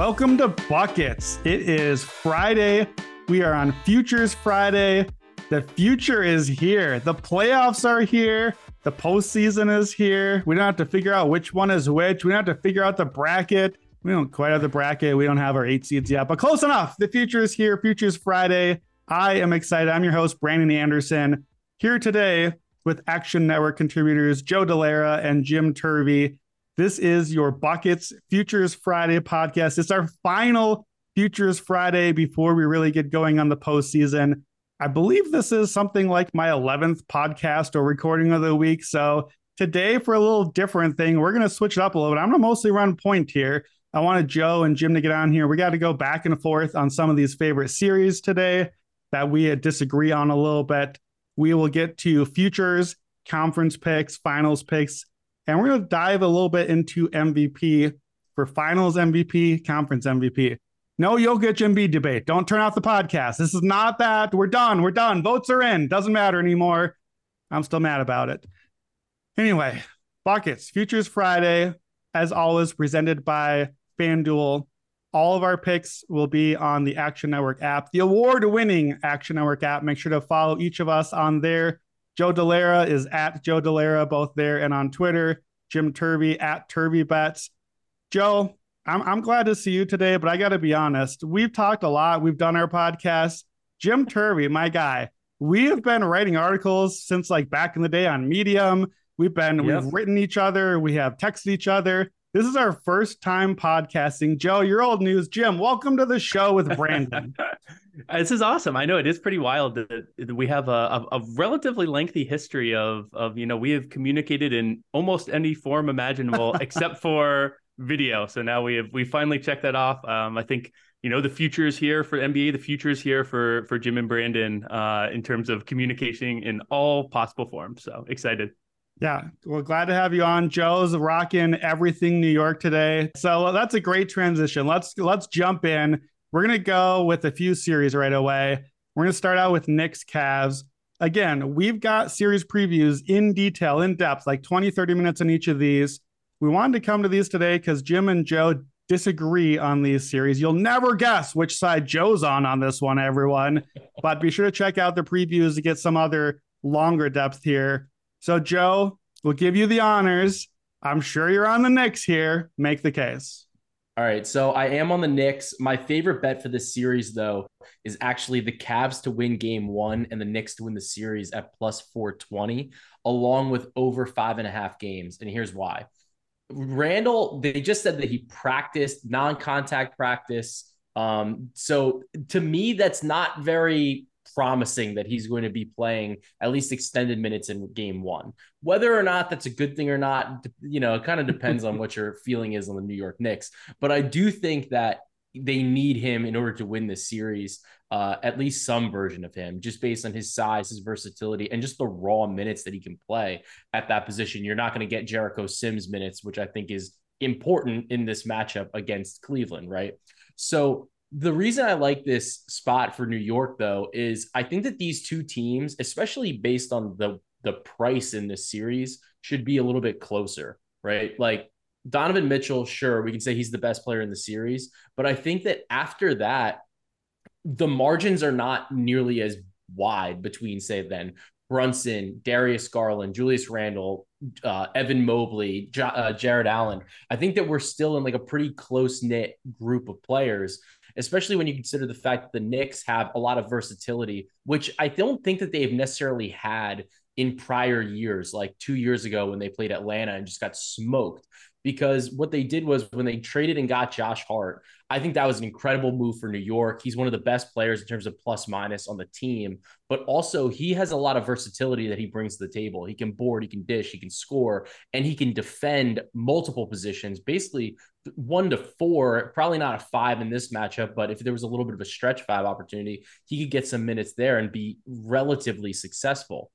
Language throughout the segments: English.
Welcome to Buckets. It is Friday. We are on Futures Friday. The future is here. The playoffs are here. The postseason is here. We don't have to figure out which one is which. We don't have to figure out the bracket. We don't quite have the bracket. We don't have our eight seeds yet, but close enough. The future is here. Futures Friday. I am excited. I'm your host, Brandon Anderson, here today with Action Network contributors Joe Dellera and Jim Turvey. This is your Buckets Futures Friday podcast. It's our final Futures Friday before we really get going on the postseason. I believe this is something like my 11th podcast or recording of the week. So today, for a little different thing, we're going to switch it up a little bit. I'm going to mostly run point here. I wanted Joe and Jim to get on here. We got to go back and forth on some of these favorite series today that we disagree on a little bit. We will get to futures, conference picks, finals picks, and we're going to dive a little bit into MVP for finals MVP, conference MVP. No Jokic Embiid debate. Don't turn off the podcast. This is not that. We're done. We're done. Votes are in. Doesn't matter anymore. I'm still mad about it. Anyway, buckets. Futures Friday, as always, presented by FanDuel. All of our picks will be on the Action Network app, the award winning Action Network app. Make sure to follow each of us on there. Joe Dellera is at Joe Dellera, both there and on Twitter. Jim Turvey at Turvey Bets. Joe, I'm, I'm glad to see you today, but I got to be honest. We've talked a lot. We've done our podcast. Jim Turvey, my guy, we have been writing articles since like back in the day on Medium. We've been, we've written each other. We have texted each other. This is our first time podcasting. Joe, you're old news. Jim, welcome to the show with Brandon. This is awesome. I know it is pretty wild that we have a, a, a relatively lengthy history of of you know we have communicated in almost any form imaginable except for video. So now we have we finally checked that off. Um, I think you know the future is here for NBA. The future is here for for Jim and Brandon uh, in terms of communicating in all possible forms. So excited. Yeah, well, glad to have you on. Joe's rocking everything New York today, so that's a great transition. Let's let's jump in. We're gonna go with a few series right away. We're gonna start out with Knicks Cavs. Again, we've got series previews in detail, in depth, like 20, 30 minutes on each of these. We wanted to come to these today because Jim and Joe disagree on these series. You'll never guess which side Joe's on on this one, everyone. But be sure to check out the previews to get some other longer depth here. So, Joe, we'll give you the honors. I'm sure you're on the Knicks here. Make the case. All right, so I am on the Knicks. My favorite bet for this series, though, is actually the Cavs to win game one and the Knicks to win the series at plus 420, along with over five and a half games. And here's why. Randle, they just said that he practiced non contact practice. Um, so to me, that's not very promising that he's going to be playing at least extended minutes in game one. Whether or not that's a good thing or not, you know, it kind of depends on what your feeling is on the New York Knicks. But I do think that they need him in order to win this series. uh, at least some version of him, just based on his size, his versatility, and just the raw minutes that he can play at that position. You're not going to get Jericho Sims minutes, which I think is important in this matchup against Cleveland, right? So the reason I like this spot for New York, though, is I think that these two teams, especially based on the the price in this series, should be a little bit closer, right? Like Donovan Mitchell, sure, we can say he's the best player in the series, but I think that after that, the margins are not nearly as wide between, say, then Brunson, Darius Garland, Julius Randle, uh, Evan Mobley, J- uh, Jarrett Allen. I think that we're still in like a pretty close knit group of players, especially when you consider the fact that the Knicks have a lot of versatility, which I don't think that they've necessarily had in prior years, like two years ago when they played Atlanta and just got smoked because what they did was when they traded and got Josh Hart, I think that was an incredible move for New York. He's one of the best players in terms of plus minus on the team, but also he has a lot of versatility that he brings to the table. He can board, he can dish, he can score, and he can defend multiple positions, basically one to four, probably not a five in this matchup, but if there was a little bit of a stretch five opportunity, he could get some minutes there and be relatively successful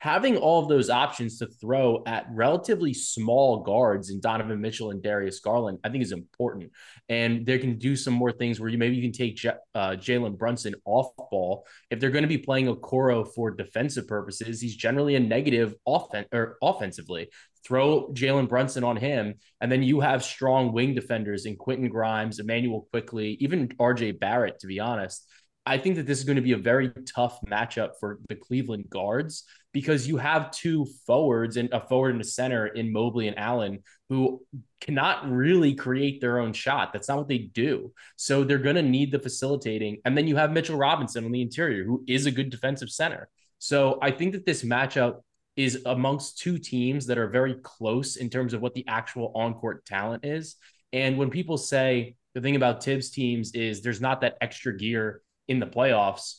having all of those options to throw at relatively small guards in Donovan Mitchell and Darius Garland, I think is important. And they can do some more things where you maybe you can take J- uh, Jalen Brunson off ball. If they're going to be playing a Okoro for defensive purposes, he's generally a negative offen- or offensively. Throw Jalen Brunson on him, and then you have strong wing defenders in Quentin Grimes, Immanuel Quickley, even RJ Barrett, to be honest. I think that this is going to be a very tough matchup for the Cleveland guards because you have two forwards and a forward and a center in Mobley and Allen who cannot really create their own shot. That's not what they do. So they're going to need the facilitating. And then you have Mitchell Robinson on the interior, who is a good defensive center. So I think that this matchup is amongst two teams that are very close in terms of what the actual on court talent is. And when people say the thing about Thibs teams is there's not that extra gear in the playoffs.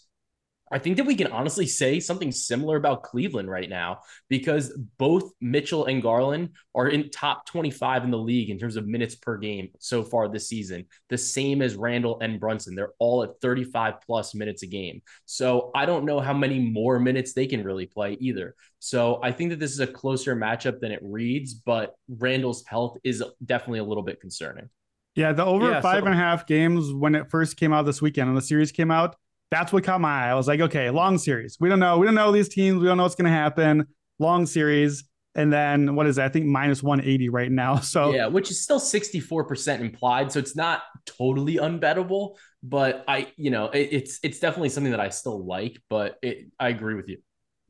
I think that we can honestly say something similar about Cleveland right now because both Mitchell and Garland are in top 25 in the league in terms of minutes per game so far this season, the same as Randle and Brunson. They're all at 35 plus minutes a game. So I don't know how many more minutes they can really play either. So I think that this is a closer matchup than it reads, but Randle's health is definitely a little bit concerning. Yeah, the over Yeah, five so- and a half games when it first came out this weekend and the series came out, that's what caught my eye. I was like, okay, long series. We don't know. We don't know these teams. We don't know what's going to happen. Long series. And then what is that? I think minus 180 right now. So yeah, which is still 64% implied. So it's not totally unbettable, but I, you know, it, it's it's definitely something that I still like, but it, I agree with you.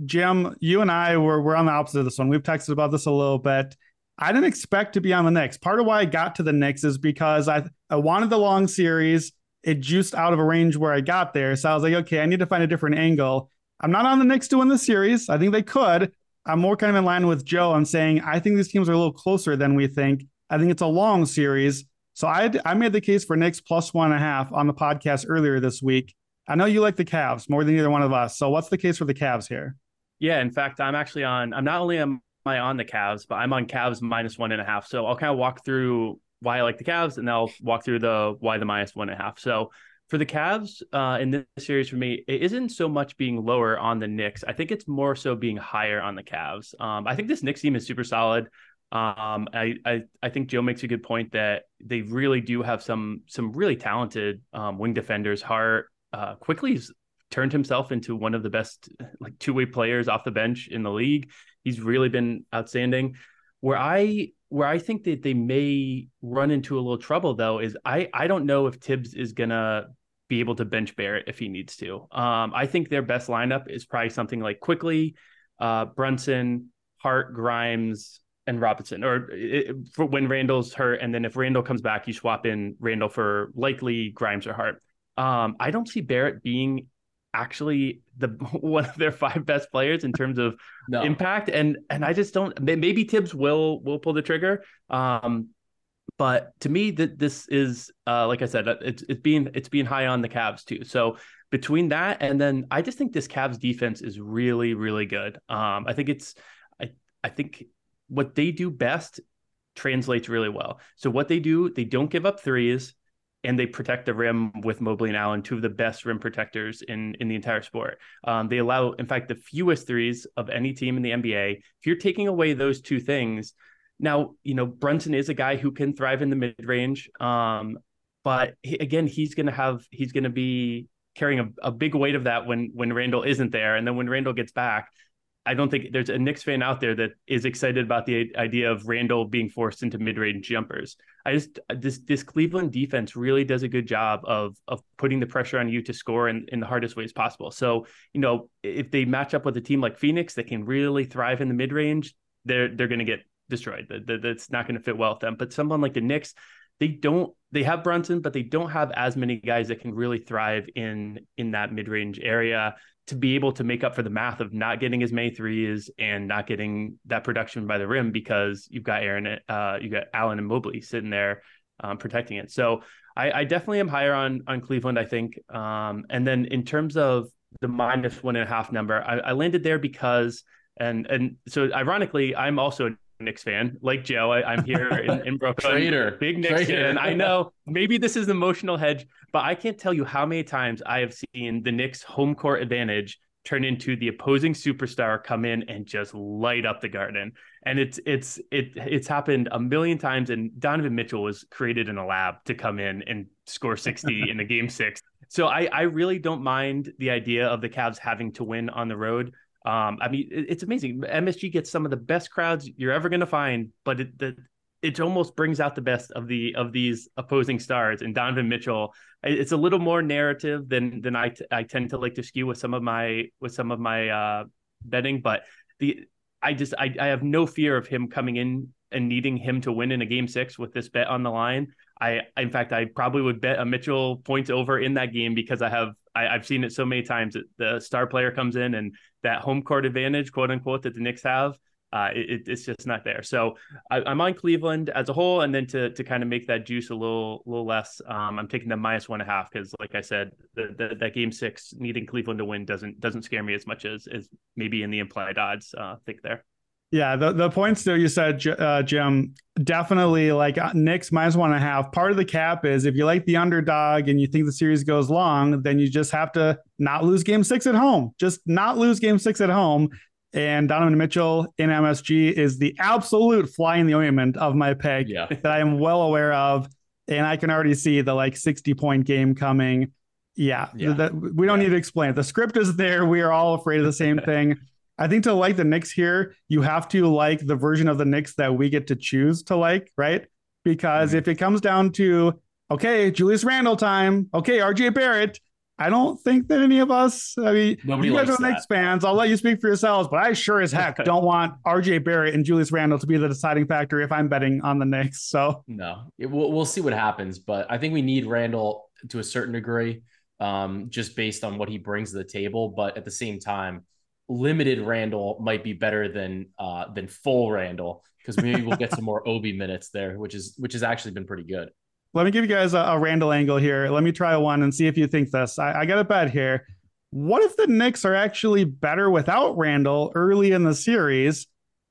Jim, you and I were, we're on the opposite of this one. We've texted about this a little bit. I didn't expect to be on the Knicks. Part of why I got to the Knicks is because I, I wanted the long series. It juiced out of a range where I got there. So I was like, okay, I need to find a different angle. I'm not on the Knicks to win the series. I think they could. I'm more kind of in line with Joe. I'm saying I think these teams are a little closer than we think. I think it's a long series. So I, I made the case for Knicks plus one and a half on the podcast earlier this week. I know you like the Cavs more than either one of us. So what's the case for the Cavs here? Yeah, in fact, I'm actually on. I'm not only am I on the Cavs, but I'm on Cavs minus one and a half. So I'll kind of walk through why I like the Cavs, and then I'll walk through the why the minus one and a half. So for the Cavs uh, in this series, for me, it isn't so much being lower on the Knicks. I think it's more so being higher on the Cavs. Um, I think this Knicks team is super solid. Um, I, I I think Joe makes a good point that they really do have some some really talented um, wing defenders. Hart uh, Quickley's turned himself into one of the best like two way players off the bench in the league. He's really been outstanding. Where I where I think that they may run into a little trouble though is I I don't know if Thibs is gonna be able to bench Barrett if he needs to. Um, I think their best lineup is probably something like Quickley, uh, Brunson, Hart, Grimes, and Robinson. Or it, for when Randle's hurt, and then if Randle comes back, you swap in Randle for likely Grimes or Hart. Um, I don't see Barrett being actually the one of their five best players in terms of No. impact. And and I just don't maybe Thibs will will pull the trigger. Um but to me that this is uh like I said uh, it's it's being it's being high on the Cavs too. So between that and then I just think this Cavs defense is really really good. Um I think it's I I think what they do best translates really well. So what they do they don't give up threes and they protect the rim with Mobley and Allen, two of the best rim protectors in in the entire sport. Um, they allow, in fact, the fewest threes of any team in the NBA. If you're taking away those two things, now you know Brunson is a guy who can thrive in the mid range, um, but he, again, he's going to have he's going to be carrying a, a big weight of that when when Randle isn't there, and then when Randle gets back, I don't think there's a Knicks fan out there that is excited about the idea of Randle being forced into mid-range jumpers. I just this this Cleveland defense really does a good job of of putting the pressure on you to score in, in the hardest ways possible. So, you know, if they match up with a team like Phoenix that can really thrive in the mid-range, they're they're going to get destroyed. That, that's not going to fit well with them. But someone like the Knicks, they don't they have Brunson, but they don't have as many guys that can really thrive in in that mid range area to be able to make up for the math of not getting as many threes and not getting that production by the rim because you've got Aaron, uh, you got Allen and Mobley sitting there um, protecting it. So I, I, definitely am higher on on Cleveland. I think, um, and then in terms of the minus one and a half number, I, I landed there because and and so ironically, I'm also Knicks fan, like Joe. I, am here in, in Brooklyn. Traitor. Big Knicks Traitor. fan. I know maybe this is an emotional hedge, but I can't tell you how many times I have seen the Knicks home court advantage turn into the opposing superstar come in and just light up the garden. And it's it's it it's happened a million times. And Donovan Mitchell was created in a lab to come in and score 60 in a game six. So I, I really don't mind the idea of the Cavs having to win on the road. Um, I mean, it, it's amazing. MSG gets some of the best crowds you're ever going to find, but it the, it almost brings out the best of the of these opposing stars. And Donovan Mitchell, it's a little more narrative than than I, t- I tend to like to skew with some of my with some of my uh, betting, but the I just I, I have no fear of him coming in and needing him to win in a game six with this bet on the line. I in fact I probably would bet a Mitchell points over in that game because I have I, have seen it so many times that the star player comes in and that home court advantage, quote unquote, that the Knicks have, uh, it, it's just not there. So I, am on Cleveland as a whole, and then to to kind of make that juice a little little less, um, I'm taking the minus one and a half because, like I said, the, the, that game six needing Cleveland to win doesn't doesn't scare me as much as as maybe in the implied odds uh, think there. Yeah, the, the points that you said, uh, Jim, definitely like uh, Knicks minus one and a half. Part of the cap is if you like the underdog and you think the series goes long, then you just have to not lose game six at home. Just not lose game six at home. And Donovan Mitchell in MSG is the absolute fly in the ointment of my peg yeah. that I am well aware of. And I can already see the like 60 point game coming. Yeah, yeah. The, the, we don't yeah. need to explain it. The script is there. We are all afraid of the same thing. I think to like the Knicks here, you have to like the version of the Knicks that we get to choose to like, right? Because mm-hmm. if it comes down to, okay, Julius Randle time, okay, RJ Barrett, I don't think that any of us, I mean, Nobody you guys are Knicks fans. I'll let you speak for yourselves, but I sure as heck don't want RJ Barrett and Julius Randle to be the deciding factor if I'm betting on the Knicks. So, no, it, we'll, we'll see what happens, but I think we need Randle to a certain degree, um, just based on what he brings to the table. But at the same time, limited Randle might be better than uh, than full Randle because maybe we'll get some more Obi minutes there, which is which has actually been pretty good. Let me give you guys a, a Randle angle here. Let me try one and see if you think this. I, I got a bet here. What if the Knicks are actually better without Randle early in the series?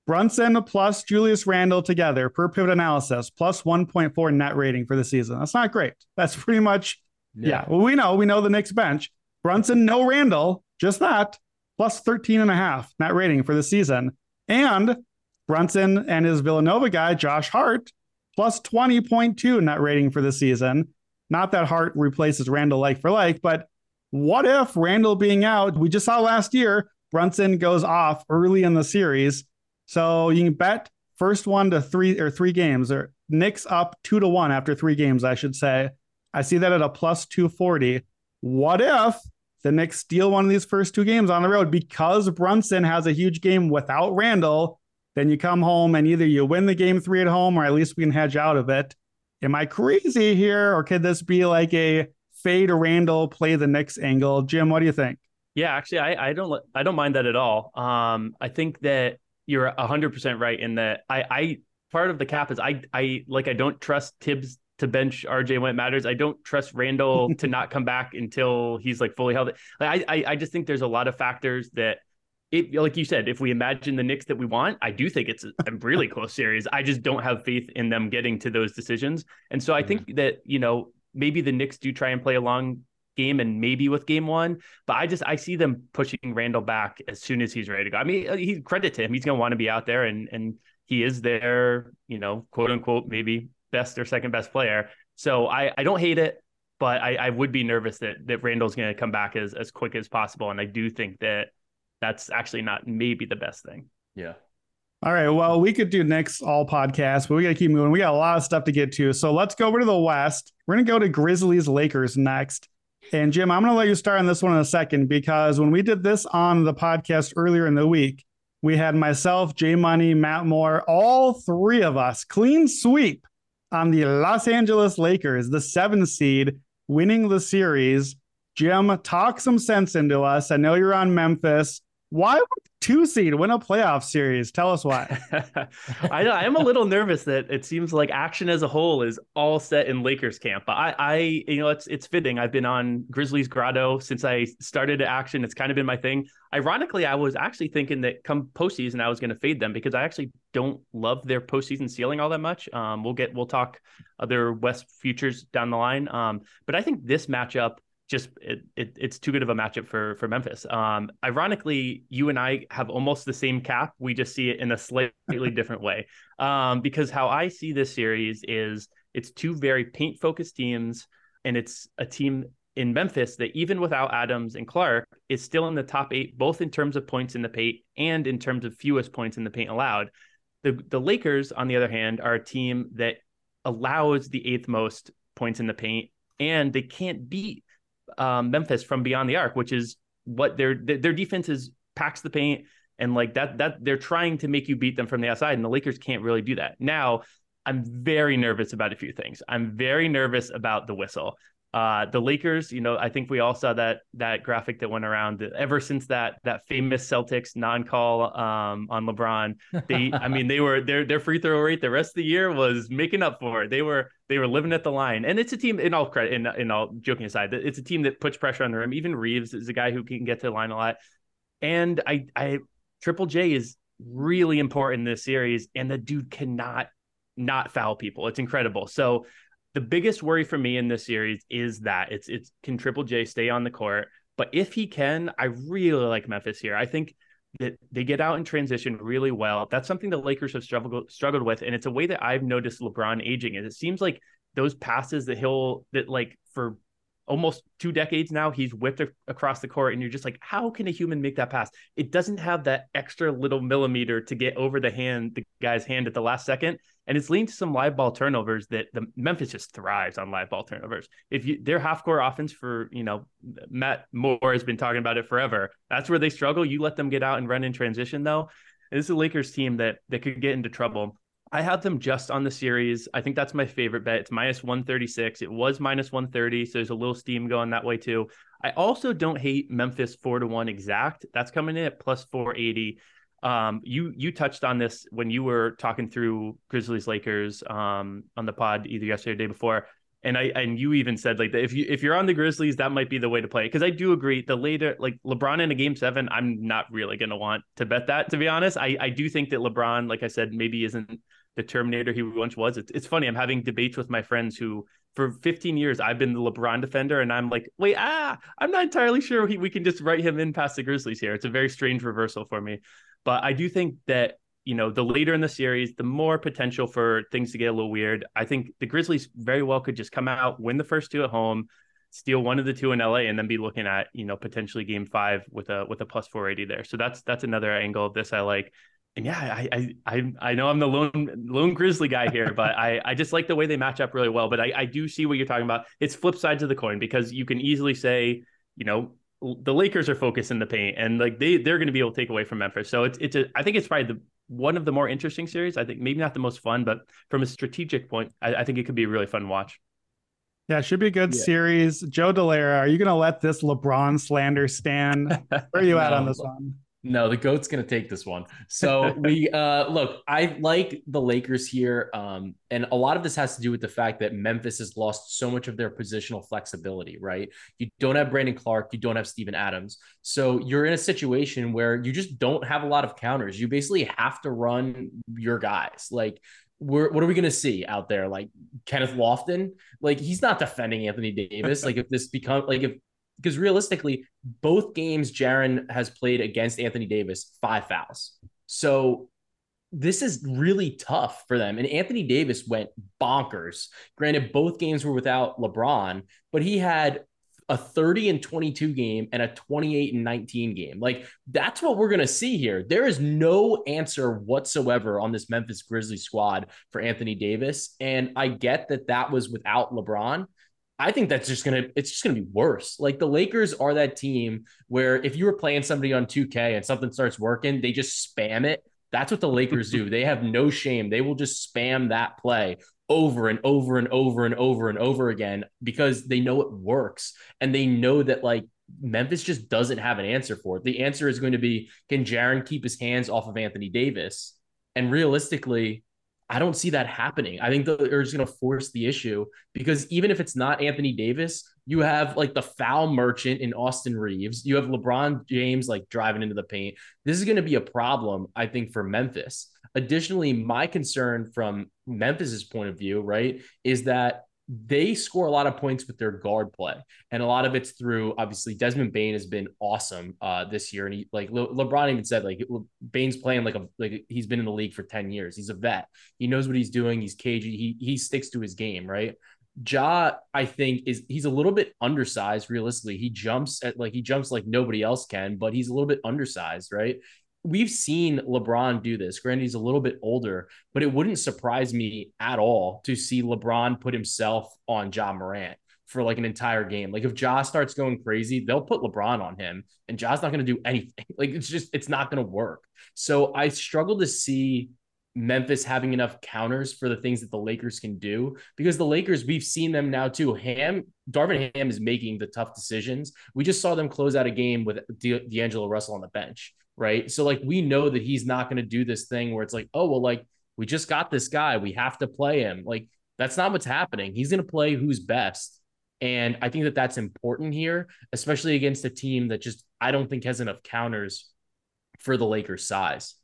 Brunson plus Julius Randle together per pivot analysis plus 1.4 net rating for the season. That's not great. That's pretty much, yeah. yeah. Well, we know, we know the Knicks bench. Brunson, no Randle, just that plus 13 and a half net rating for the season. And Brunson and his Villanova guy, Josh Hart, plus 20.2 net rating for the season. Not that Hart replaces Randle like for like, but what if Randle being out, we just saw last year, Brunson goes off early in the series. So you can bet first one to three or three games or Knicks up two to one after three games, I should say. I see that at a plus 240. What if the Knicks steal one of these first two games on the road because Brunson has a huge game without Randle, Then you come home and either you win the game three at home or at least we can hedge out of it. Am I crazy here or could this be like a fade Randle play the Knicks angle? Jim, what do you think? Yeah, actually, I, I don't I don't mind that at all. Um, I think that you're hundred percent right in that I, I part of the cap is I I like I don't trust Thibs to bench RJ when it matters. I don't trust Randle to not come back until he's like fully healthy. Like, I, I, I just think there's a lot of factors that it, like you said, if we imagine the Knicks that we want, I do think it's a, really close series. I just don't have faith in them getting to those decisions. And so I think mm-hmm. that, you know, maybe the Knicks do try and play a long game and maybe with game one, but I just I see them pushing Randle back as soon as he's ready to go. I mean, uh, he credit to him, he's gonna want to be out there and and he is there, you know, quote unquote, maybe best or second best player. So I, I don't hate it, but I, I would be nervous that that Randle's going to come back as as quick as possible. And I do think that that's actually not maybe the best thing. Yeah. All right. Well, we could do next all podcast, but we got to keep moving. We got a lot of stuff to get to. So let's go over to the West. We're going to go to Grizzlies Lakers next. And Jim, I'm going to let you start on this one in a second because when we did this on the podcast earlier in the week, we had myself, Jay Money, Matt Moore, all three of us clean sweep on the Los Angeles Lakers, the seven seed, winning the series. Jim, talk some sense into us. I know you're on Memphis. Why would two seed win a playoff series? Tell us why. I know I am a little nervous that it seems like action as a whole is all set in Lakers camp. But I, I, you know, it's it's fitting. I've been on Grizzlies Grotto since I started action. It's kind of been my thing. Ironically, I was actually thinking that come postseason I was going to fade them because I actually don't love their postseason ceiling all that much. Um, we'll get we'll talk other West futures down the line. Um, but I think this matchup just it, it, it's too good of a matchup for for Memphis. Um, ironically, you and I have almost the same cap. We just see it in a slightly different way. Um, because how I see this series is it's two very paint focused teams, and it's a team in Memphis that even without Adams and Clarke is still in the top eight, both in terms of points in the paint and in terms of fewest points in the paint allowed. The the Lakers, on the other hand, are a team that allows the eighth most points in the paint, and they can't beat um, Memphis from beyond the arc, which is what their their defense is packs the paint and like that that they're trying to make you beat them from the outside, and the Lakers can't really do that. Now, I'm very nervous about a few things. I'm very nervous about the whistle. Uh, the Lakers, you know, I think we all saw that that graphic that went around ever since that that famous Celtics non-call um, on LeBron. They, I mean, they were their their free throw rate the rest of the year was making up for it. They were they were living at the line, and it's a team. In all credit, in in all joking aside, it's a team that puts pressure on the rim. Even Reaves is a guy who can get to the line a lot. And I, I Triple J is really important in this series, and the dude cannot not foul people. It's incredible. So the biggest worry for me in this series is that it's it's can Triple J stay on the court? But if he can, I really like Memphis here. I think that they get out in transition really well. That's something the Lakers have struggled struggled with, and it's a way that I've noticed LeBron aging. Is it seems like those passes that he'll that like for almost two decades now he's whipped across the court and you're just like how can a human make that pass it doesn't have that extra little millimeter to get over the hand the guy's hand at the last second and it's leading to some live ball turnovers that the Memphis just thrives on live ball turnovers. If you their half court offense for you know Matt Moore has been talking about it forever. That's where they struggle. You let them get out and run in transition though. This is a Lakers team that that could get into trouble. I have them just on the series. I think that's my favorite bet. It's minus 136. It was minus 130, so there's a little steam going that way too. I also don't hate Memphis 4 to 1 exact. That's coming in at plus 480. Um, you you touched on this when you were talking through Grizzlies Lakers um, on the pod either yesterday or day before, and I and you even said like that if you if you're on the Grizzlies, that might be the way to play because I do agree. The later like LeBron in a game seven, I'm not really going to want to bet that to be honest. I I do think that LeBron, like I said, maybe isn't the Terminator he once was. It's it's funny. I'm having debates with my friends who for 15 years I've been the LeBron defender, and I'm like, wait, ah, I'm not entirely sure he, we can just write him in past the Grizzlies here. It's a very strange reversal for me. But I do think that you know the later in the series, the more potential for things to get a little weird. I think the Grizzlies very well could just come out, win the first two at home, steal one of the two in LA, and then be looking at you know potentially Game Five with a with a plus 480 there. So that's that's another angle of this I like. And yeah, I I I, I know I'm the lone lone Grizzly guy here, but I I just like the way they match up really well. But I I do see what you're talking about. It's flip sides of the coin because you can easily say you know the Lakers are focused in the paint, and like they they're going to be able to take away from Memphis. So it's it's a I think it's probably the one of the more interesting series. I think maybe not the most fun, but from a strategic point, I, I think it could be a really fun watch. Yeah, it should be a good yeah. series. Joe Dellera, are you going to let this LeBron slander stand? Where are you no, at on this one? No, the goat's gonna take this one. So we uh look, I like the Lakers here. Um, and a lot of this has to do with the fact that Memphis has lost so much of their positional flexibility, right? You don't have Brandon Clarke, you don't have Steven Adams. So you're in a situation where you just don't have a lot of counters. You basically have to run your guys. Like we're, what are we going to see out there? Like Kenneth Lofton, like he's not defending Anthony Davis. like if this become like if because realistically, both games Jaren has played against Anthony Davis, five fouls. So this is really tough for them. And Anthony Davis went bonkers. Granted, both games were without LeBron, but he had a 30 and 22 game and a 28 and 19 game. Like that's what we're going to see here. There is no answer whatsoever on this Memphis Grizzlies squad for Anthony Davis. And I get that that was without LeBron. I think that's just to it's just to be worse. Like the Lakers are that team where if you were playing somebody on 2K and something starts working, they just spam it. That's what the Lakers do. They have no shame. They will just spam that play over and over and over and over and over again because they know it works and they know that like Memphis just doesn't have an answer for it. The answer is going to be can Jaren keep his hands off of Anthony Davis? And realistically, I don't see that happening. I think they're just going to force the issue because even if it's not Anthony Davis, you have like the foul merchant in Austin Reaves. You have LeBron James like driving into the paint. This is going to be a problem, I think, for Memphis. Additionally, my concern from Memphis's point of view, right, is that they score a lot of points with their guard play, and a lot of it's through obviously Desmond Bane has been awesome uh, this year, and he like Le- LeBron even said like Bane's playing like a like he's been in the league for ten years. He's a vet. He knows what he's doing. He's cagey. He he sticks to his game, right? Ja, I think is he's a little bit undersized. Realistically, he jumps at like he jumps like nobody else can, but he's a little bit undersized, right? We've seen LeBron do this. Granted, he's a little bit older, but it wouldn't surprise me at all to see LeBron put himself on Ja Morant for like an entire game. Like if Ja starts going crazy, they'll put LeBron on him, and Ja's not going to do anything. Like it's just it's not going to work. So I struggle to see Memphis having enough counters for the things that the Lakers can do because the Lakers we've seen them now too. Ham Darvin Ham is making the tough decisions. We just saw them close out a game with D'Angelo Russell on the bench right? So like we know that he's not going to do this thing where it's like, oh well, like we just got this guy, we have to play him. Like that's not what's happening. He's going to play who's best, and I think that that's important here, especially against a team that just I don't think has enough counters for the Lakers' size.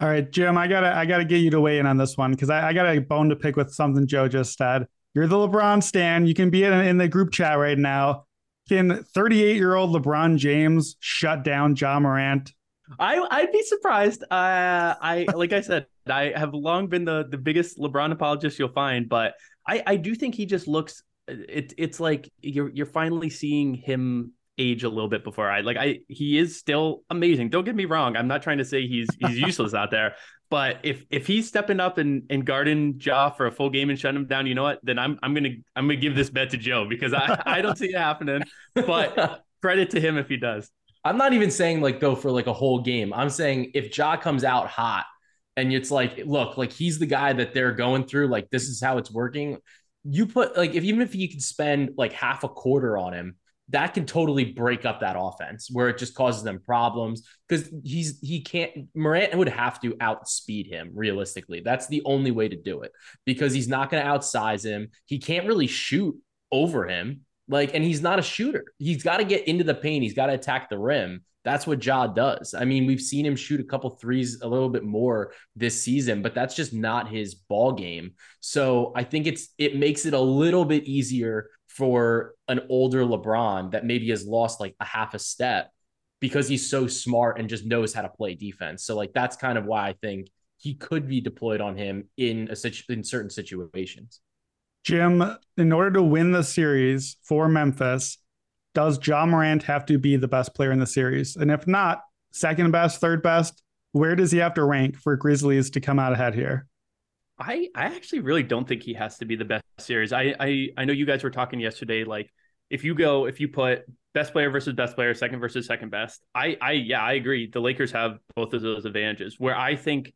All right, Jim, I gotta I gotta get you to weigh in on this one because I, I got a bone to pick with something Joe just said. You're the LeBron stan. You can be in, in the group chat right now. Can 38 year old LeBron James shut down Ja Morant I I'd be surprised. Uh, I like I said, I have long been the the biggest LeBron apologist you'll find, but I I do think he just looks. It it's like you're you're finally seeing him age a little bit before I like I he is still amazing. Don't get me wrong. I'm not trying to say he's he's useless out there, but if if he's stepping up and and guarding Ja for a full game and shutting him down, you know what? Then I'm I'm gonna I'm gonna give this bet to Joe because I I don't see it happening. But credit to him if he does. I'm not even saying like though for like a whole game. I'm saying if Ja comes out hot and it's like, look, like he's the guy that they're going through, like this is how it's working. You put like if even if you could spend like half a quarter on him, that can totally break up that offense where it just causes them problems because he's he can't Morant would have to outspeed him realistically. That's the only way to do it because he's not going to outsize him. He can't really shoot over him. Like, and he's not a shooter. He's got to get into the paint. He's got to attack the rim. That's what Ja does. I mean, we've seen him shoot a couple threes a little bit more this season, but that's just not his ball game. So I think it's it makes it a little bit easier for an older LeBron that maybe has lost like a half a step because he's so smart and just knows how to play defense. So like that's kind of why I think he could be deployed on him in a situ- in certain situations. Jim, in order to win the series for Memphis, does Ja Morant have to be the best player in the series? And if not, second best, third best, where does he have to rank for Grizzlies to come out ahead here? I, I actually really don't think he has to be the best series. I, I I know you guys were talking yesterday, like if you go if you put best player versus best player, second versus second best, I I yeah, I agree. The Lakers have both of those advantages. Where I think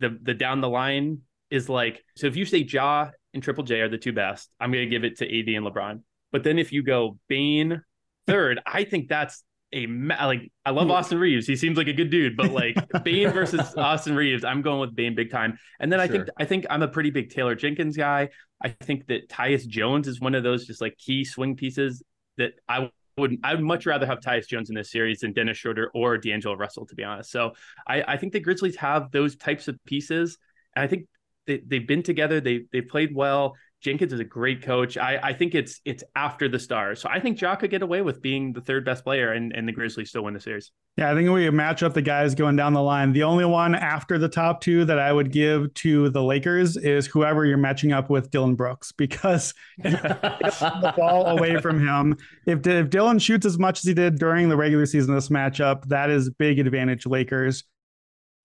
the the down the line is like so if you say Ja and Triple J are the two best. I'm going to give it to AD and LeBron. But then if you go Bane third, I think that's a like I love hmm. Austin Reaves. He seems like a good dude, but like Bane versus Austin Reaves, I'm going with Bane big time. And then sure. I think I think I'm a pretty big Taylor Jenkins guy. I think that Tyus Jones is one of those just like key swing pieces that I would I would much rather have Tyus Jones in this series than Dennis Schroeder or D'Angelo Russell, to be honest. So I, I think the Grizzlies have those types of pieces. And I think they, they've been together. They they played well. Jenkins is a great coach. I, I think it's it's after the stars. So I think Ja could get away with being the third best player and, and the Grizzlies still win the series. Yeah, I think we match up the guys going down the line. The only one after the top two that I would give to the Lakers is whoever you're matching up with Dillon Brooks because the ball away from him. If, if Dillon shoots as much as he did during the regular season this matchup, that is a big advantage Lakers.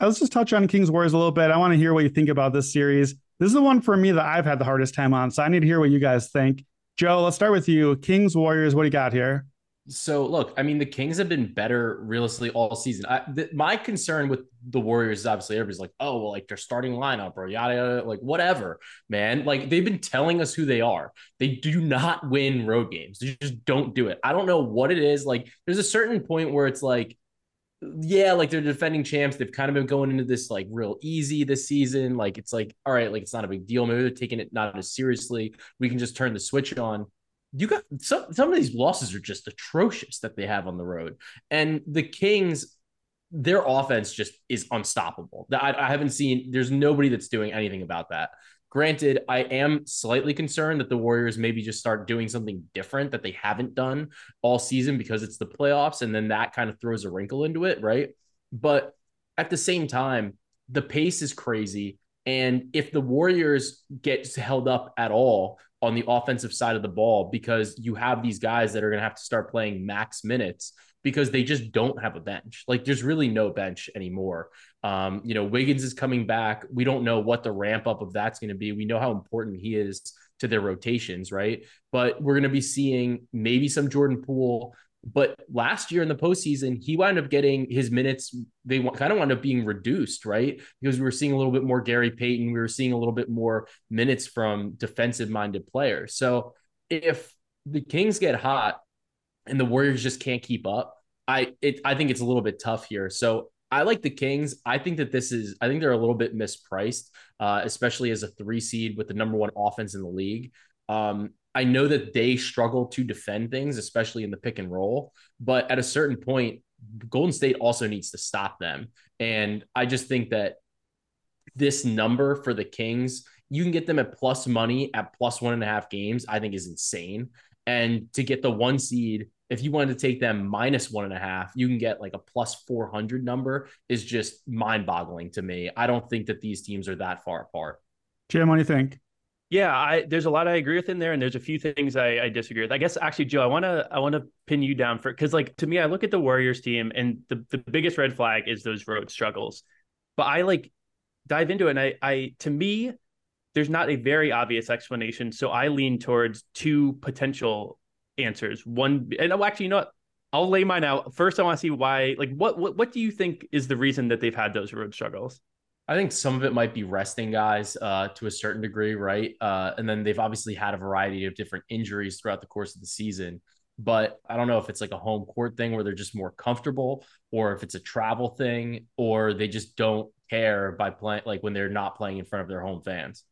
Let's just touch on Kings Warriors a little bit. I want to hear what you think about this series. This is the one for me that I've had the hardest time on. So I need to hear what you guys think. Joe, let's start with you. Kings, Warriors, what do you got here? So look, I mean, the Kings have been better realistically all season. I, the, my concern with the Warriors is obviously everybody's like, oh, well, like their starting lineup or yada yada, like whatever, man. Like they've been telling us who they are. They do not win road games. They just don't do it. I don't know what it is. Like there's a certain point where it's like yeah, like they're defending champs. They've kind of been going into this like real easy this season. Like it's like, all right, like it's not a big deal. Maybe they're taking it not as seriously. We can just turn the switch on. You got some some of these losses are just atrocious that they have on the road. And the Kings, their offense just is unstoppable. I, I haven't seen there's nobody that's doing anything about that. Granted, I am slightly concerned that the Warriors maybe just start doing something different that they haven't done all season because it's the playoffs, and then that kind of throws a wrinkle into it, right? But at the same time, the pace is crazy. And if the Warriors get held up at all on the offensive side of the ball, because you have these guys that are going to have to start playing max minutes because they just don't have a bench. Like there's really no bench anymore. Um, you know, Wiggins is coming back. We don't know what the ramp up of that's going to be. We know how important he is to their rotations, right? But we're going to be seeing maybe some Jordan Poole. But last year in the postseason, he wound up getting his minutes. They kind of wound up being reduced, right? Because we were seeing a little bit more Gary Payton. We were seeing a little bit more minutes from defensive minded players. So if the Kings get hot and the Warriors just can't keep up, I it I think it's a little bit tough here. So I like the Kings. I think that this is, I think they're a little bit mispriced, uh, especially as a three seed with the number one offense in the league. Um, I know that they struggle to defend things, especially in the pick and roll, but at a certain point, Golden State also needs to stop them. And I just think that this number for the Kings, you can get them at plus money at plus one and a half games, I think is insane. And to get the one seed if you wanted to take them minus one and a half, you can get like a plus 400 number is just mind boggling to me. I don't think that these teams are that far apart. Jim, what do you think? Yeah, I, there's a lot I agree with in there, and there's a few things I, I disagree with. I guess actually, Joe, I want to I want to pin you down for because like to me, I look at the Warriors team, and the the biggest red flag is those road struggles. But I like dive into it, and I I to me, there's not a very obvious explanation, so I lean towards two potential answers. One, and oh, actually, you know what? I'll lay mine out first. I want to see why. Like, what what what do you think is the reason that they've had those road struggles? I think some of it might be resting guys uh, to a certain degree, right? Uh, and then they've obviously had a variety of different injuries throughout the course of the season. But I don't know if it's like a home court thing where they're just more comfortable, or if it's a travel thing, or they just don't care by playing like when they're not playing in front of their home fans.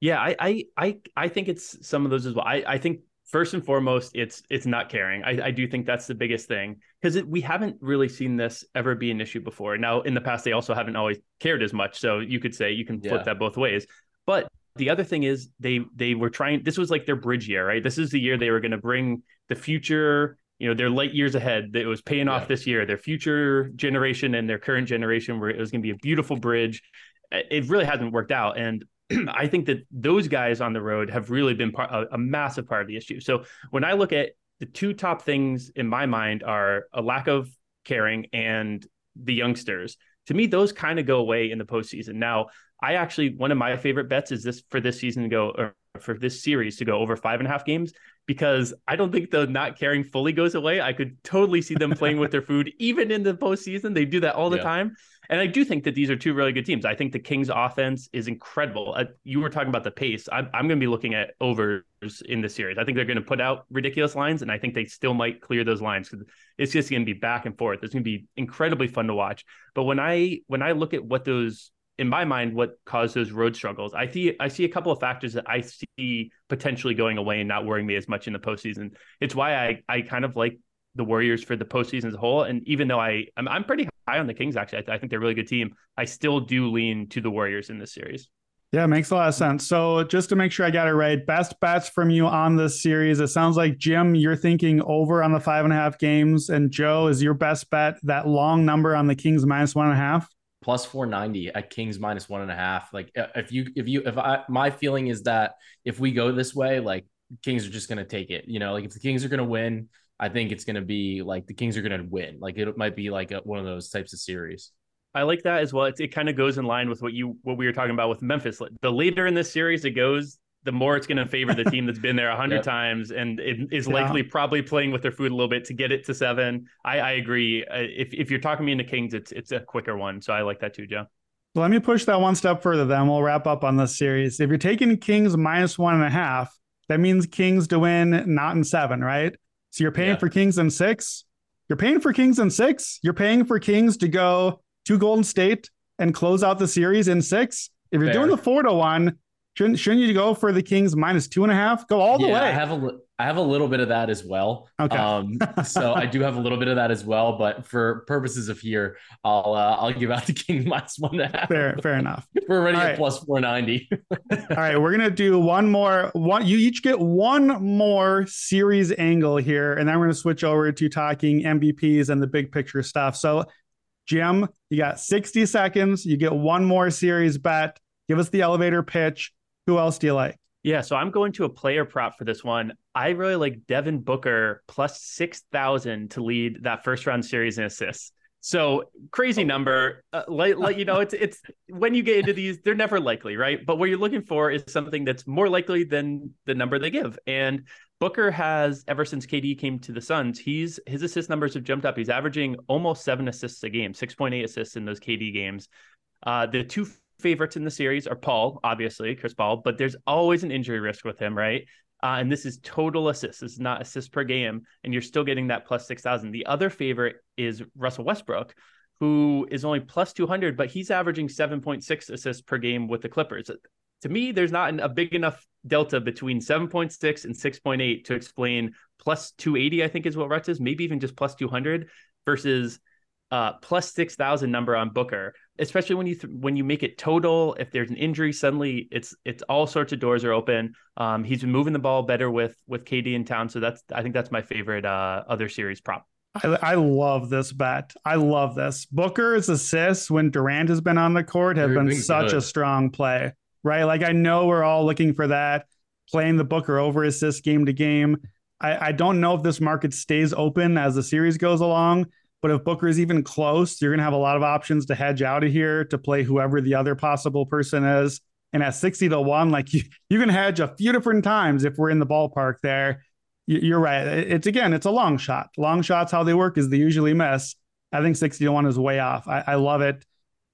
Yeah, I I I, I think it's some of those as well. I, I think first and foremost, it's it's not caring. I, I do think that's the biggest thing because we haven't really seen this ever be an issue before. Now, in the past, they also haven't always cared as much. So you could say you can flip yeah. that both ways. But the other thing is they they were trying. This was like their bridge year, right? This is the year they were going to bring the future. You know, their light years ahead. That was paying yeah. off this year. Their future generation and their current generation, where it was going to be a beautiful bridge. It really hasn't worked out, and I think that those guys on the road have really been part, a, a, massive part of the issue. So when I look at the two top things in my mind are a lack of caring and the youngsters. To me, those kind of go away in the postseason. Now, I actually one of my favorite bets is this for this season to go or for this series to go over five and a half games because I don't think the not caring fully goes away. I could totally see them playing with their food even in the postseason. They do that all the Yeah. time. And I do think that these are two really good teams. I think the Kings offense is incredible. Uh, you were talking about the pace. I'm, I'm going to be looking at overs in the series. I think they're going to put out ridiculous lines, and I think they still might clear those lines because it's just going to be back and forth. It's going to be incredibly fun to watch. But when I when I look at what those in my mind, what caused those road struggles, I see I see a couple of factors that I see potentially going away and not worrying me as much in the postseason. It's why I I kind of like the Warriors for the postseason as a whole. And even though I I'm, I'm pretty high on the Kings, actually, I, I think they're a really good team. I still do lean to the Warriors in this series. Yeah, makes a lot of sense. So just to make sure I got it right, best bets from you on this series. It sounds like Jim, you're thinking over on the five and a half games, and Joe is your best bet that long number on the Kings minus one and a half. Plus 490 at Kings minus one and a half. Like if you if you if I my feeling is that if we go this way, like Kings are just gonna take it. You know, like if the Kings are gonna win, I think it's gonna be like the Kings are gonna win. Like it might be like a, one of those types of series. I like that as well. It, it kind of goes in line with what you what we were talking about with Memphis. The later in this series it goes, the more it's going to favor the team that's been there a hundred Yep. times and it is Yeah. likely probably playing with their food a little bit to get it to seven. I, I agree. Uh, If if you're talking me into Kings, it's it's a quicker one. So I like that too, Joe. So let me push that one step further, then we'll wrap up on this series. If you're taking Kings minus one and a half, that means Kings to win, not in seven, right? So you're paying Yeah. for Kings in six. You're paying for Kings in six. You're paying for Kings to go to Golden State and close out the series in six. If you're Fair. doing the four to one, shouldn't shouldn't you go for the Kings minus two and a half? Go all the yeah, way. I have a I have a little bit of that as well. Okay. Um, so I do have a little bit of that as well, but for purposes of here, I'll uh, I'll give out the King minus one and a half. fair, fair enough. We're already All at right. plus 490. All right, we're gonna do one more. One, you each get one more series angle here, and then we're gonna switch over to talking MVPs and the big picture stuff. So, Jim, you got 60 seconds. You get one more series bet. Give us the elevator pitch. Who else do you like? Yeah, so I'm going to a player prop for this one. I really like Devin Booker plus 6,000 to lead that first round series in assists. So crazy number. Uh, like, like, you know, it's it's when you get into these, they're never likely, right? But what you're looking for is something that's more likely than the number they give. And Booker has ever since KD came to the Suns, he's his assist numbers have jumped up. He's averaging almost seven assists a game, 6.8 assists in those KD games. Uh, the two favorites in the series are Paul, obviously, Chris Paul, but there's always an injury risk with him, right? Uh, and this is total assists. This is not assists per game, and you're still getting that plus 6,000. The other favorite is Russell Westbrook, who is only plus 200, but he's averaging 7.6 assists per game with the Clippers. To me, there's not an, a big enough delta between 7.6 and 6.8 to explain plus 280, I think is what Russ is, maybe even just plus 200 versus uh, plus 6,000 number on Booker, especially when you th- when you make it total. If there's an injury, suddenly it's it's all sorts of doors are open. Um, he's been moving the ball better with with KD in town, so that's I think that's my favorite uh, other series prop. I, I love this bet. I love this. Booker's assists when Durant has been on the court have They've been been such a strong play, right? Like I know we're all looking for that, playing the Booker over assist game to game. I, I don't know if this market stays open as the series goes along, but if Booker is even close, you're going to have a lot of options to hedge out of here to play whoever the other possible person is. And at 60 to 1, like you, you can hedge a few different times if we're in the ballpark there. You- You're right. It's again, it's a long shot. Long shots, how they work is they usually miss. I think 60 to 1 is way off. I, I love it.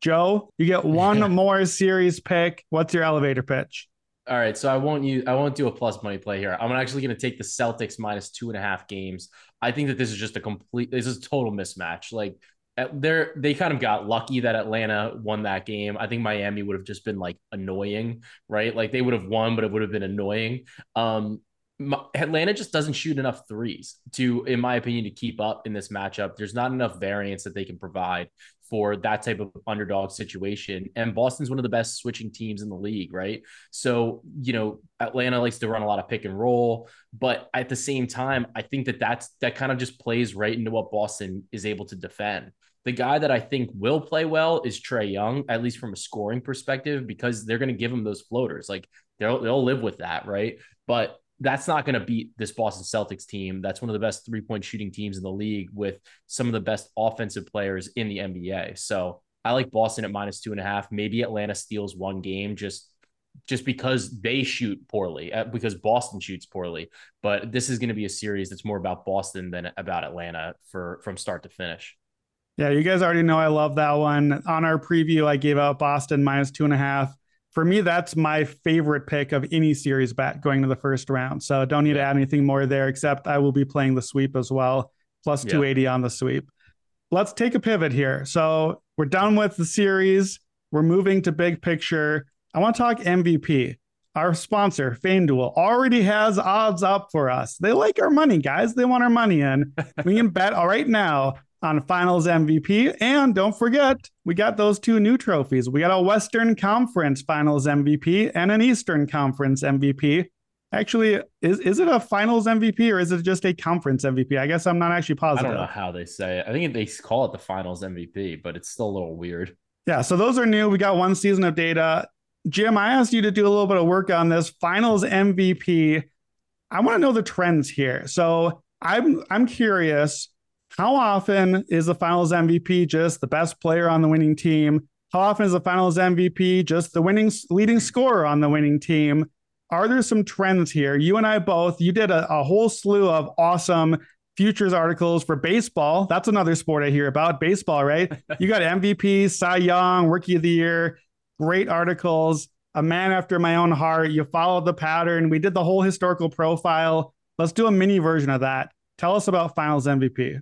Joe, you get one more series pick. What's your elevator pitch? All right, so I won't use I won't do a plus money play here. I'm actually going to take the Celtics minus two and a half games. I think that this is just a complete this is a total mismatch. Like they're they kind of got lucky that Atlanta won that game. I think Miami would have just been like annoying, right? Like they would have won, but it would have been annoying. Um, Atlanta just doesn't shoot enough threes to, in my opinion, to keep up in this matchup. There's not enough variance that they can provide for that type of underdog situation. And Boston's one of the best switching teams in the league, right? So, you know, Atlanta likes to run a lot of pick and roll, but at the same time, I think that that's that kind of just plays right into what Boston is able to defend. The guy that I think will play well is Trae Young, at least from a scoring perspective, because they're going to give him those floaters. Like they'll they'll live with that, right? But that's not going to beat this Boston Celtics team. That's one of the best three point shooting teams in the league with some of the best offensive players in the NBA. So I like Boston at minus two and a half. Maybe Atlanta steals one game just just because they shoot poorly, uh, because Boston shoots poorly. But this is going to be a series that's more about Boston than about Atlanta for from start to finish. Yeah, you guys already know I love that one. On our preview, I gave out Boston minus two and a half. For me, that's my favorite pick of any series bet going to the first round. So don't need to add anything more there, except I will be playing the sweep as well, plus 280 on the sweep. Let's take a pivot here. So we're done with the series. We're moving to big picture. I want to talk MVP. Our sponsor, FanDuel, already has odds up for us. They like our money, guys. They want our money in. we can bet all right now on finals MVP. And don't forget, we got those two new trophies. We got a Western Conference finals MVP and an Eastern Conference MVP. Actually, is, is it a finals MVP or is it just a conference MVP? I guess I'm not actually positive. I don't know how they say it. I think they call it the finals MVP, but it's still a little weird. Yeah, so those are new. We got one season of data. Jim, I asked you to do a little bit of work on this finals MVP. I want to know the trends here. So I'm I'm curious how often is the finals MVP just the best player on the winning team? How often is the finals MVP just the winning leading scorer on the winning team? Are there some trends here? You and I both, you did a, a whole slew of awesome futures articles for baseball. That's another sport I hear about baseball, right? you got MVP, Cy Young, Rookie of the Year, great articles. A man after my own heart. You followed the pattern. We did the whole historical profile. Let's do a mini version of that. Tell us about finals MVP.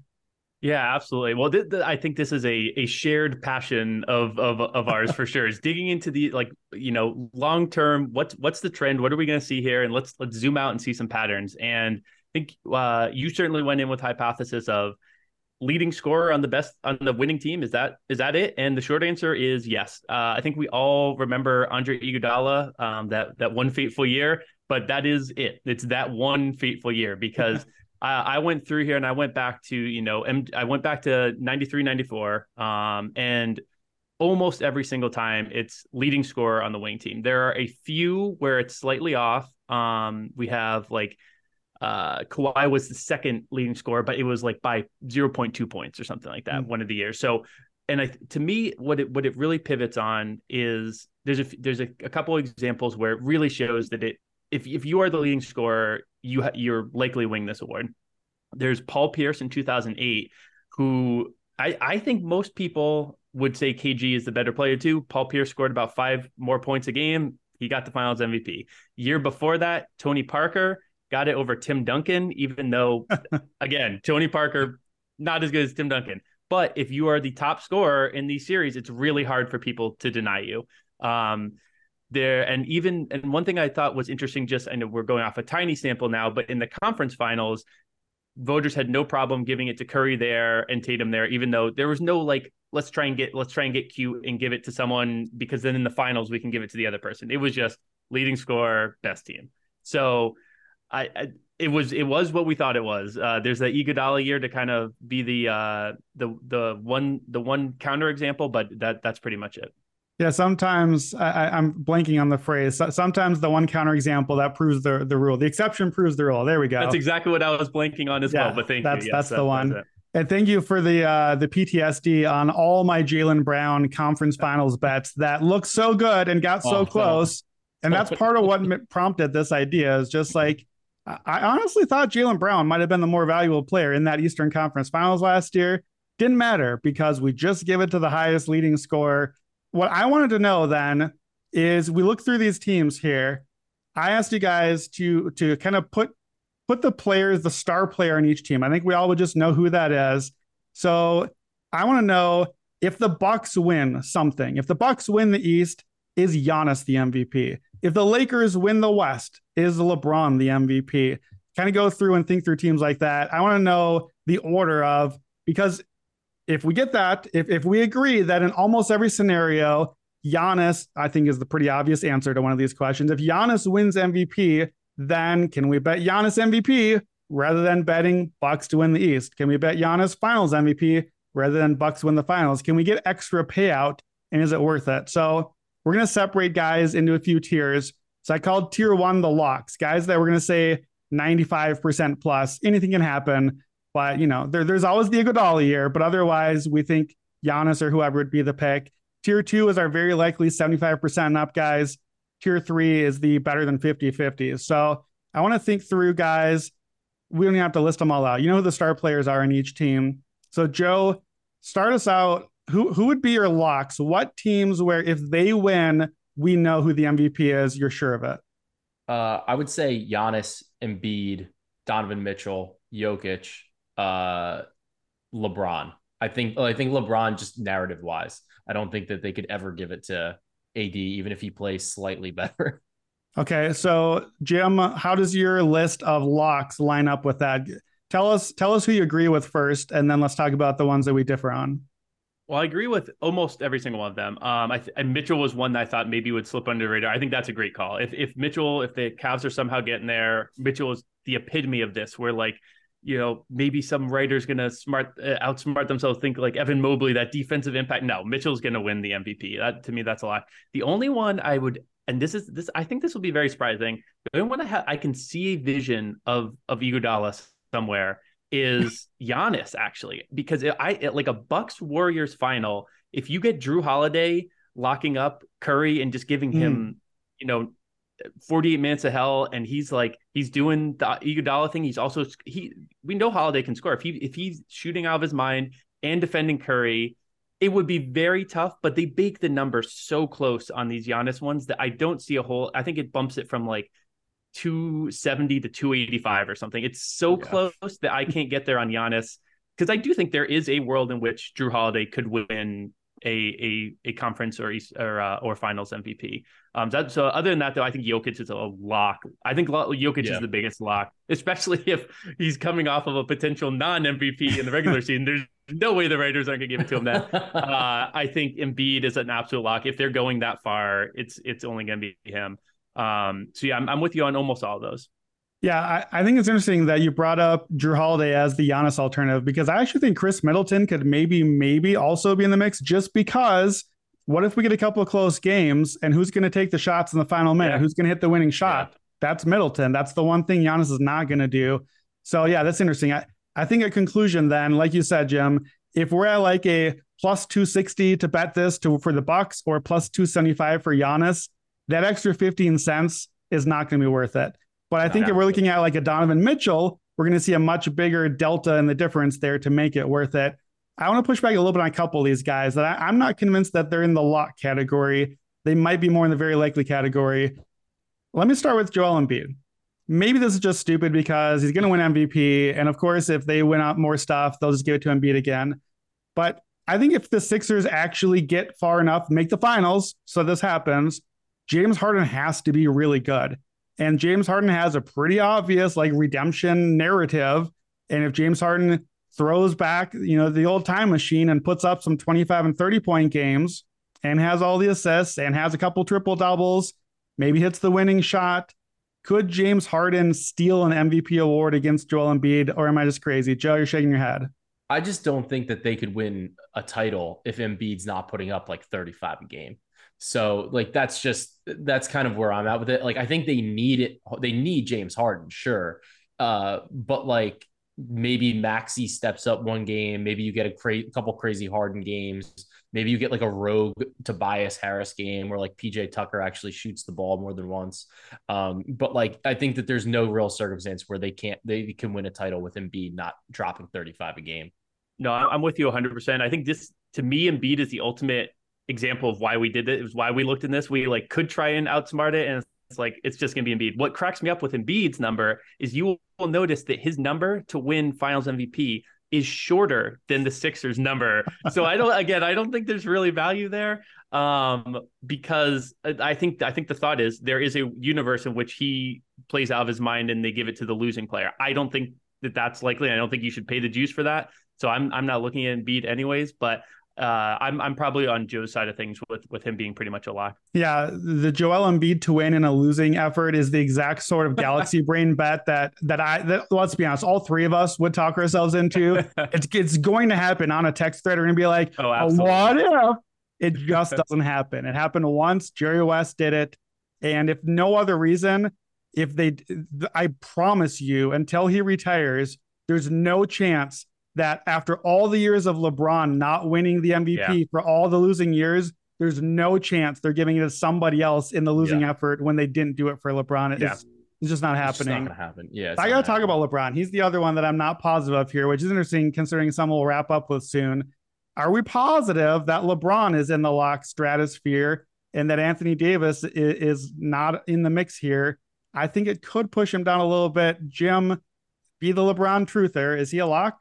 Yeah, absolutely. Well, th- th- I think this is a a shared passion of of of ours for sure. Is digging into the like you know long term. What's what's the trend? What are we going to see here? And let's let's zoom out and see some patterns. And I think uh, you certainly went in with hypothesis of leading scorer on the best on the winning team. Is that is that it? And the short answer is yes. Uh, I think we all remember Andre Iguodala um, that that one fateful year, but that is it. It's that one fateful year because. I, went through here and I went back to, you know, I went back to 93, 94. Um, and almost every single time it's leading scorer on the wing team. There are a few where it's slightly off. Um, we have like uh, Kawhi was the second leading scorer, but it was like by 0.2 points or something like that mm-hmm. one of the years. So, and I, to me, what it what it really pivots on is there's a there's a, a couple examples where it really shows that it if if you are the leading scorer, you ha- you're likely winning this award. There's Paul Pierce in 2008, who I I think most people would say KG is the better player too. Paul Pierce scored about five more points a game. He got the Finals MVP. Year before that, Tony Parker got it over Tim Duncan, even though again Tony Parker not as good as Tim Duncan. But if you are the top scorer in these series, it's really hard for people to deny you. Um, there and even and one thing I thought was interesting, just I know we're going off a tiny sample now, but in the conference finals, voters had no problem giving it to Curry there and Tatum there, even though there was no like let's try and get let's try and get cute and give it to someone because then in the finals we can give it to the other person. It was just leading score, best team. So I, I it was it was what we thought it was. Uh, there's the Iguodala year to kind of be the uh, the the one the one counter example, but that that's pretty much it. Yeah, sometimes I, am blanking on the phrase. Sometimes the one counter example that proves the the rule. The exception proves the rule. There we go. That's exactly what I was blanking on as yeah, well. But thank that's, you. Yes, that's that, the one. and thank you for the uh, the PTSD on all my Jaylen Brown conference finals bets that looked so good and got so oh, close. And that's part of what prompted this idea. Is just like I honestly thought Jaylen Brown might have been the more valuable player in that Eastern Conference Finals last year. Didn't matter because we just give it to the highest leading scorer what I wanted to know then is we look through these teams here. I asked you guys to to kind of put put the players, the star player on each team. I think we all would just know who that is. So I want to know if the Bucks win something. If the Bucks win the East, is Giannis the MVP? If the Lakers win the West, is LeBron the MVP? Kind of go through and think through teams like that. I want to know the order of because if we get that, if, if we agree that in almost every scenario, Giannis, I think, is the pretty obvious answer to one of these questions. If Giannis wins MVP, then can we bet Giannis MVP rather than betting Bucks to win the East? Can we bet Giannis Finals MVP rather than Bucks win the Finals? Can we get extra payout and is it worth it? So we're gonna separate guys into a few tiers. So I called tier one the locks, guys that we're gonna say 95% plus. Anything can happen. But you know, there, there's always the Iguodala year, but otherwise, we think Giannis or whoever would be the pick. Tier two is our very likely 75% up guys. tier three is the better than 50 50. So I want to think through, guys. We don't even have to list them all out. You know who the star players are in each team. So, Joe, start us out. Who, who would be your locks? What teams where if they win, we know who the MVP is? You're sure of it? Uh, I would say Giannis, Embiid, Donovan Mitchell, Jokic, uh, LeBron. I think I think LeBron just narrative wise, I don't think that they could ever give it to AD, even if he plays slightly better. Okay, so Jim, how does your list of locks line up with that? Tell us tell us who you agree with first, and then let's talk about the ones that we differ on. Well, I agree with almost every single one of them. Um, I th- and Mitchell was one that I thought maybe would slip under the radar. I think that's a great call. If if Mitchell, if the Cavs are somehow getting there, Mitchell is the epitome of this. Where like you know, maybe some writer's to smart uh, outsmart themselves, think like Evan Mobley, that defensive impact. No, Mitchell's to win the MVP. That to me, that's a lot. The only one I would, and this is this, I think this will be very surprising. The only one I, ha- I can see a vision of of Iguodala somewhere is Giannis actually, because it, I it, like a Bucks Warriors final. If you get Jrue Holiday locking up Curry and just giving him, mm. you know, 48 minutes of hell and he's like he's doing the Iguodala thing he's also he we know Holiday can score if he if he's shooting out of his mind and defending Curry it would be very tough but they bake the numbers so close on these Giannis ones that I don't see a whole I think it bumps it from like 270 to 285 or something it's so yeah. close that I can't get there on Giannis because I do think there is a world in which Jrue Holiday could win a a, a conference or or uh, or finals MVP. Um, so, so, other than that, though, I think Jokic is a lock. I think Jokic yeah. is the biggest lock, especially if he's coming off of a potential non MVP in the regular season. There's no way the Raiders aren't gonna give it to him. Then uh, I think Embiid is an absolute lock. If they're going that far, it's it's only gonna be him. Um, so yeah, I'm, I'm with you on almost all of those. Yeah, I, I, think it's interesting that you brought up Jrue Holiday as the Giannis alternative because I actually think Khris Middleton could maybe, maybe also be in the mix just because what if we get a couple of close games and who's going to take the shots in the final minute? Yeah. Who's going to hit the winning shot? Yeah. That's Middleton. That's the one thing Giannis is not going to do. So, yeah, that's interesting. I, I think a conclusion then, like you said, Jim, if we're at like a plus 260 to bet this to for the Bucks or plus 275 for Giannis, that extra 15 cents is not going to be worth it. But I think if we're looking at like a Donovan Mitchell, we're going to see a much bigger delta in the difference there to make it worth it. I want to push back a little bit on a couple of these guys that I, am not convinced that they're in the lock category. They might be more in the very likely category. Let me start with Joel Embiid. Maybe this is just stupid because he's going to win MVP. And of course, if they win out more stuff, they'll just give it to Embiid again. But I think if the Sixers actually get far enough, make the finals, so this happens, James Harden has to be really good. And James Harden has a pretty obvious like redemption narrative. And if James Harden throws back, you know, the old time machine and puts up some 25 and 30 point games and has all the assists and has a couple triple doubles, maybe hits the winning shot. Could James Harden steal an MVP award against Joel Embiid, or am I just crazy? Joe, you're shaking your head. I just don't think that they could win a title if Embiid's not putting up like 35 a game. So like that's just that's kind of where I'm at with it. Like I think they need it. They need James Harden, sure, uh, but like maybe Maxey steps up one game. Maybe you get a cra- couple crazy Harden games. Maybe you get like a rogue Tobias Harris game where like PJ Tucker actually shoots the ball more than once. Um, but like I think that there's no real circumstance where they can't they can win a title with Embiid not dropping 35 a game. No, I'm with you 100. percent I think this to me Embiid is the ultimate example of why we did was why we looked in this. We like could try and outsmart it, and it's like it's just gonna be Embiid. What cracks me up with Embiid's number is you will notice that his number to win Finals MVP is shorter than the Sixers number. So I don't again, I don't think there's really value there. Um, because I think I think the thought is there is a universe in which he plays out of his mind and they give it to the losing player. I don't think that that's likely. I don't think you should pay the juice for that. So I'm I'm not looking at Embiid anyways, but uh, I'm I'm probably on Joe's side of things with with him being pretty much a lock. Yeah, the Joel Embiid to win in a losing effort is the exact sort of galaxy brain bet that that I that, let's be honest, all three of us would talk ourselves into. it's it's going to happen on a text thread. We're gonna be like, oh, absolutely. what if? It just doesn't happen. It happened once. Jerry West did it, and if no other reason, if they, I promise you, until he retires, there's no chance that after all the years of LeBron not winning the MVP yeah. for all the losing years, there's no chance they're giving it to somebody else in the losing Yeah. effort when they didn't do it for LeBron. It's, Yeah. it's just not happening. It's not gonna happen. Yeah. I got to talk about LeBron. He's the other one that I'm not positive of here, which is interesting considering someone we'll wrap up with soon. Are we positive that LeBron is in the lock stratosphere and that Anthony Davis i- is, not in the mix here? I think it could push him down a little bit. Jim, be the LeBron truther. Is he a lock?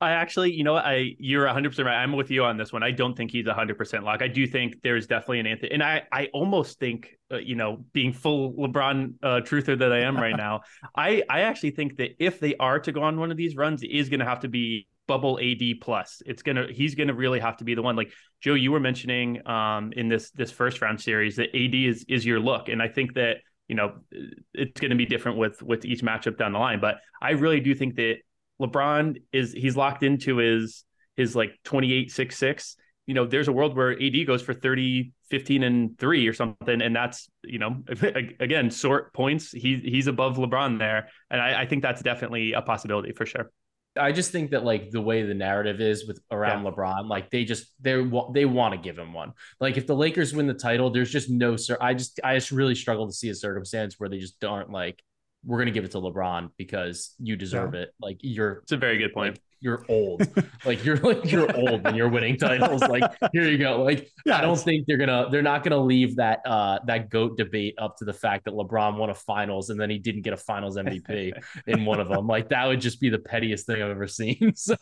I actually, you know, what, I you're 100 percent right. I'm with you on this one. I don't think he's 100 percent lock. I do think there's definitely an Anthony, and I I almost think, uh, you know, being full LeBron uh, truther that I am right now, I I actually think that if they are to go on one of these runs, it is going to have to be bubble AD plus. It's gonna he's gonna really have to be the one. Like Joe, you were mentioning um in this this first round series that AD is is your look, and I think that you know it's going to be different with with each matchup down the line. But I really do think that LeBron is he's locked into his his like 28 6 6 you know there's a world where AD goes for 30 15 and 3 or something and that's you know again sort points he he's above LeBron there and I, I think that's definitely a possibility for sure I just think that like the way the narrative is with around LeBron, like they just they they want to give him one. Like if the Lakers win the title, there's just no sir. I just I just really struggle to see a circumstance where they just aren't like we're gonna give it to LeBron because you deserve it. Like you're it's a very good point like, you're old. like you're like you're old and you're winning titles. Like here you go. Like I don't think they're gonna they're not gonna leave that uh that goat debate up to the fact that LeBron won a finals and then he didn't get a finals MVP in one of them. Like that would just be the pettiest thing I've ever seen. So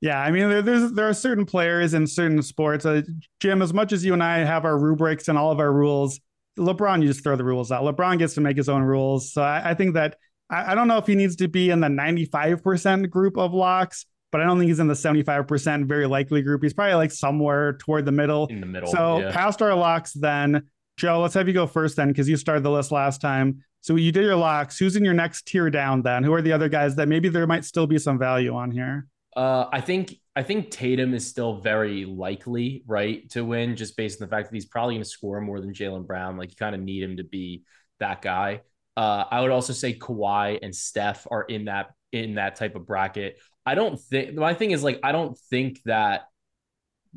Yeah, I mean, there, there's there are certain players in certain sports. Uh, Jim, as much as you and I have our rubrics and all of our rules, LeBron, you just throw the rules out. LeBron gets to make his own rules. So I, I think that I, I don't know if he needs to be in the 95% group of locks, but I don't think he's in the 75% very likely group. He's probably like somewhere toward the middle. in the middle. So yeah. past our locks, then Joe, let's have you go first then, because you started the list last time. So you did your locks. Who's in your next tier down then? Who are the other guys that maybe there might still be some value on here? Uh, I think I think Tatum is still very likely, right, to win, just based on the fact that he's probably going to score more than Jaylen Brown. Like you kind of need him to be that guy. Uh, I would also say Kawhi and Steph are in that in that type of bracket. I don't think my thing is like I don't think that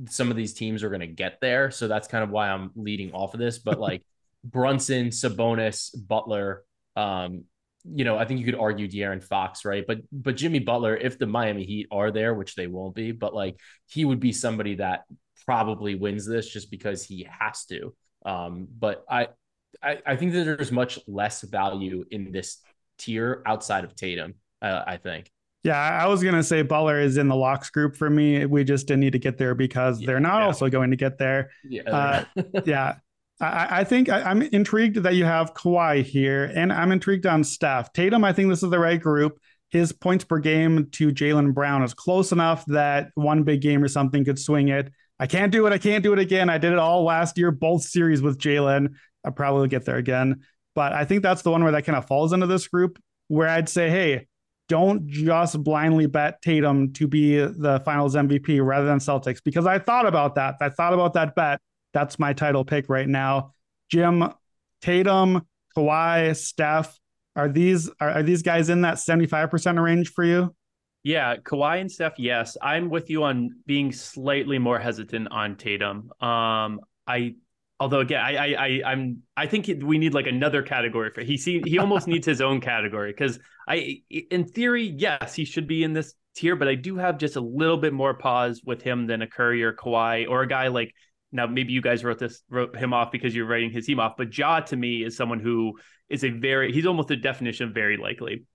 some of these teams are going to get there, so that's kind of why I'm leading off of this. But like Brunson, Sabonis, Butler, um, you know, I think you could argue De'Aaron Fox, right? But but Jimmy Butler, if the Miami Heat are there, which they won't be, but like he would be somebody that probably wins this just because he has to. Um, but I, I I think that there's much less value in this tier outside of Tatum. Uh, I think. Yeah, I was gonna say Butler is in the locks group for me. We just didn't need to get there because they're not Yeah. also going to get there. Yeah. Uh, yeah. I, I think I, I'm intrigued that you have Kawhi here, and I'm intrigued on Steph. Tatum, I think this is the right group. His points per game to Jaylen Brown is close enough that one big game or something could swing it. I can't do it. I can't do it again. I did it all last year, both series with Jaylen. I'll probably get there again. But I think that's the one where that kind of falls into this group where I'd say, hey, don't just blindly bet Tatum to be the finals MVP rather than Celtics because I thought about that. I thought about that bet. That's my title pick right now. Jim, Tatum, Kawhi, Steph, are these are, are these guys in that 75% range for you? Yeah, Kawhi and Steph, yes. I'm with you on being slightly more hesitant on Tatum. Um, I although again, I I, I I'm I think we need like another category for he see he almost needs his own category because I in theory, yes, he should be in this tier, but I do have just a little bit more pause with him than a Curry or Kawhi or a guy like now maybe you guys wrote this wrote him off because you're writing his team off, but Ja to me is someone who is a very he's almost the definition of very likely.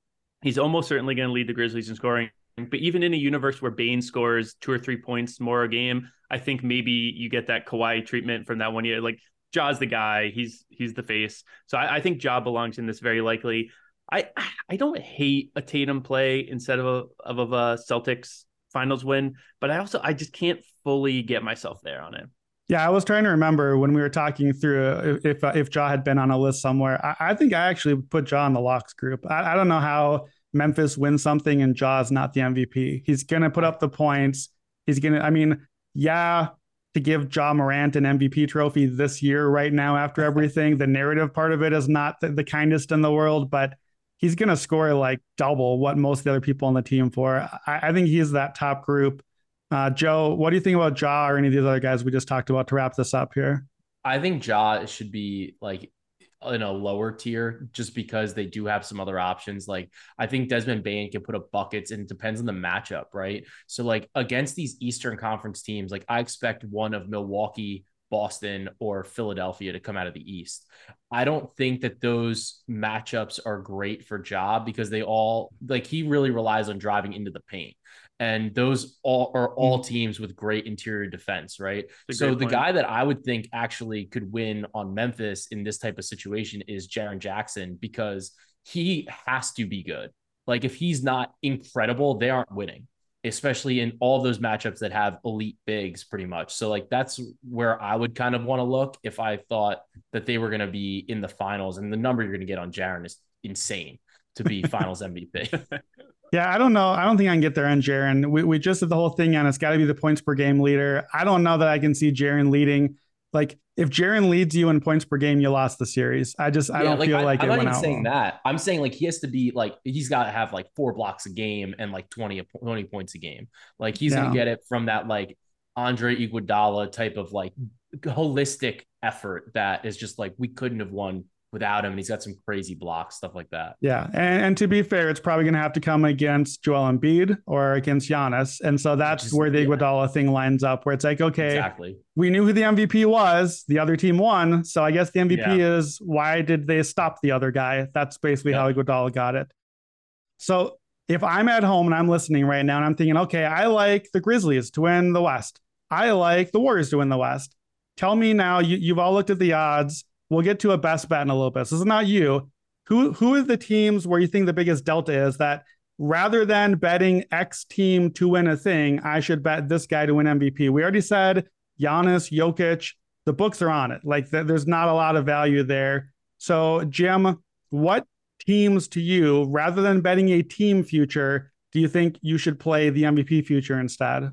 He's almost certainly going to lead the Grizzlies in scoring. But even in a universe where Bane scores two or three points more a game, I think maybe you get that Kawhi treatment from that one year. Like Ja's the guy, he's he's the face. So I, I think Ja belongs in this very likely. I I don't hate a Tatum play instead of a of a Celtics finals win, but I also I just can't fully get myself there on it. Yeah, I was trying to remember when we were talking through uh, if uh, if Ja had been on a list somewhere. I, I think I actually put Ja in the locks group. I, I don't know how Memphis wins something and Ja's not the MVP. He's gonna put up the points. He's gonna. I mean, yeah, to give Ja Morant an MVP trophy this year, right now, after everything, the narrative part of it is not the, the kindest in the world, but he's gonna score like double what most of the other people on the team for. I, I think he's that top group. Uh, Joe, what do you think about Ja or any of these other guys we just talked about to wrap this up here? I think Ja should be like in a lower tier just because they do have some other options. Like I think Desmond Bane can put up buckets and it depends on the matchup, right? So like against these Eastern Conference teams, like I expect one of Milwaukee, Boston, or Philadelphia to come out of the East. I don't think that those matchups are great for Ja because they all like he really relies on driving into the paint and those all are all mm-hmm. teams with great interior defense, right? So the point. guy that I would think actually could win on Memphis in this type of situation is Jaren Jackson because he has to be good. Like if he's not incredible, they aren't winning, especially in all those matchups that have elite bigs pretty much. So like that's where I would kind of want to look if I thought that they were going to be in the finals and the number you're going to get on Jaren is insane to be finals MVP. Yeah, I don't know. I don't think I can get there on Jaren. We, we just did the whole thing on it's got to be the points per game leader. I don't know that I can see Jaren leading. Like if Jaren leads you in points per game, you lost the series. I just I don't like, feel I, like I'm it not even saying that. I'm saying like he has to be like he's got to have like four blocks a game and like 20 20 points a game. Like he's yeah. gonna get it from that like Andre Iguodala type of like holistic effort that is just like we couldn't have won without him, and he's got some crazy blocks, stuff like that. Yeah, and, and to be fair, it's probably going to have to come against Joel Embiid or against Giannis, and so that's is, where the yeah. Iguodala thing lines up, where it's like, okay, exactly. we knew who the MVP was, the other team won, so I guess the MVP yeah. is why did they stop the other guy? That's basically yeah. how Iguodala got it. So if I'm at home and I'm listening right now and I'm thinking, okay, I like the Grizzlies to win the West, I like the Warriors to win the West. Tell me now, you, you've all looked at the odds we'll get to a best bet in a little bit. So this is not you. Who who is the teams where you think the biggest delta is that rather than betting X team to win a thing, I should bet this guy to win MVP. We already said Giannis, Jokic. The books are on it. Like th- there's not a lot of value there. So Jim, what teams to you, rather than betting a team future, do you think you should play the MVP future instead?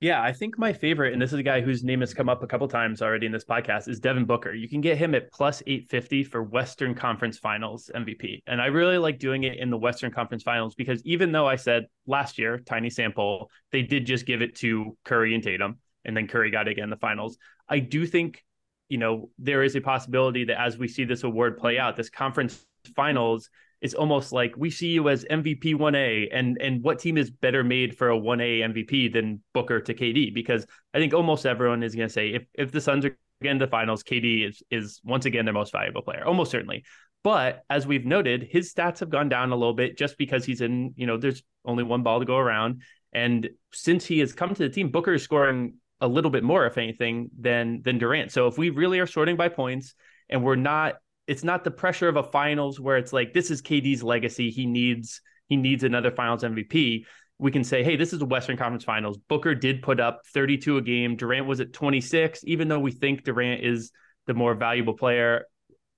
Yeah, I think my favorite, and this is a guy whose name has come up a couple times already in this podcast, is Devin Booker. You can get him at plus 850 for Western Conference Finals MVP. And I really like doing it in the Western Conference Finals because even though I said last year, tiny sample, they did just give it to Curry and Tatum, and then Curry got it again in the finals. I do think, you know, there is a possibility that as we see this award play out, this conference finals it's almost like we see you as MVP 1A and and what team is better made for a 1A MVP than Booker to KD because I think almost everyone is going to say if if the Suns are again the finals KD is is once again their most valuable player almost certainly. But as we've noted his stats have gone down a little bit just because he's in you know there's only one ball to go around. And since he has come to the team Booker is scoring a little bit more if anything than than Durant. So if we really are sorting by points and we're not it's not the pressure of a finals where it's like this is KD's legacy. He needs he needs another finals MVP. We can say, hey, this is the Western Conference Finals. Booker did put up 32 a game. Durant was at 26. Even though we think Durant is the more valuable player,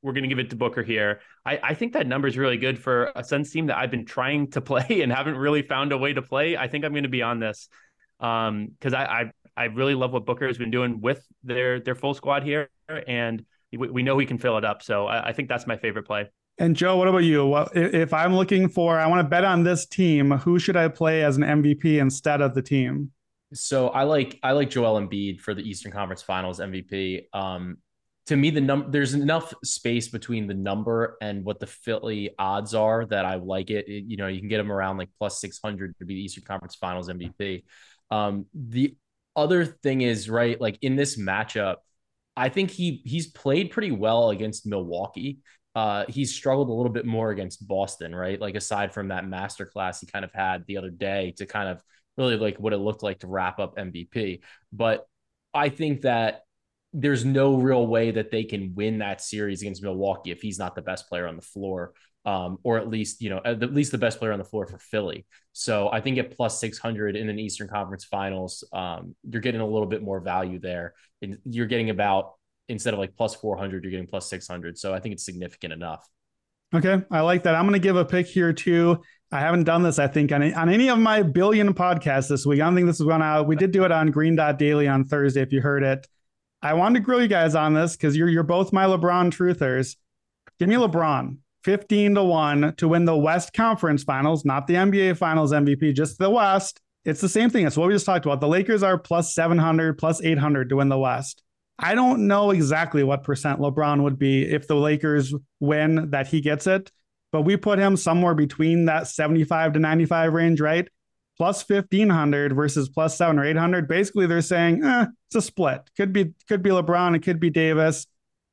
we're going to give it to Booker here. I, I think that number is really good for a Suns team that I've been trying to play and haven't really found a way to play. I think I'm going to be on this because um, I, I I really love what Booker has been doing with their their full squad here, and we, we know he can fill it up. So I, I think that's my favorite play. And Joe, what about you? Well, if I'm looking for, I want to bet on this team. Who should I play as an MVP instead of the team? So I like I like Joel Embiid for the Eastern Conference Finals MVP. Um, to me, the number there's enough space between the number and what the Philly odds are that I like it. it you know, you can get them around like plus six hundred to be the Eastern Conference Finals MVP. Um, the other thing is right, like in this matchup, I think he he's played pretty well against Milwaukee. Uh, he's struggled a little bit more against Boston, right? Like aside from that masterclass he kind of had the other day to kind of really like what it looked like to wrap up MVP. But I think that there's no real way that they can win that series against Milwaukee if he's not the best player on the floor um, or at least you know at least the best player on the floor for Philly. So I think at plus six hundred in an Eastern Conference Finals, um, you're getting a little bit more value there, and you're getting about instead of like plus four hundred, you're getting plus six hundred. So I think it's significant enough. Okay, I like that. I'm going to give a pick here too. I haven't done this, I think, on, on any of my billion podcasts this week. I don't think this is going out. We did do it on Green Dot Daily on Thursday, if you heard it. I wanted to grill you guys on this because you're you're both my LeBron truthers. Give me LeBron. 15 to 1 to win the West Conference Finals, not the NBA Finals MVP, just the West It's the same thing. It's what we just talked about. The Lakers are plus 700, plus 800 to win the West. I don't know exactly what percent LeBron would be if the Lakers win that he gets it, but we put him somewhere between that 75 to 95 range, right? Plus 1500 versus plus seven or 800. Basically, they're saying eh, it's a split. Could be could be LeBron, it could be Davis.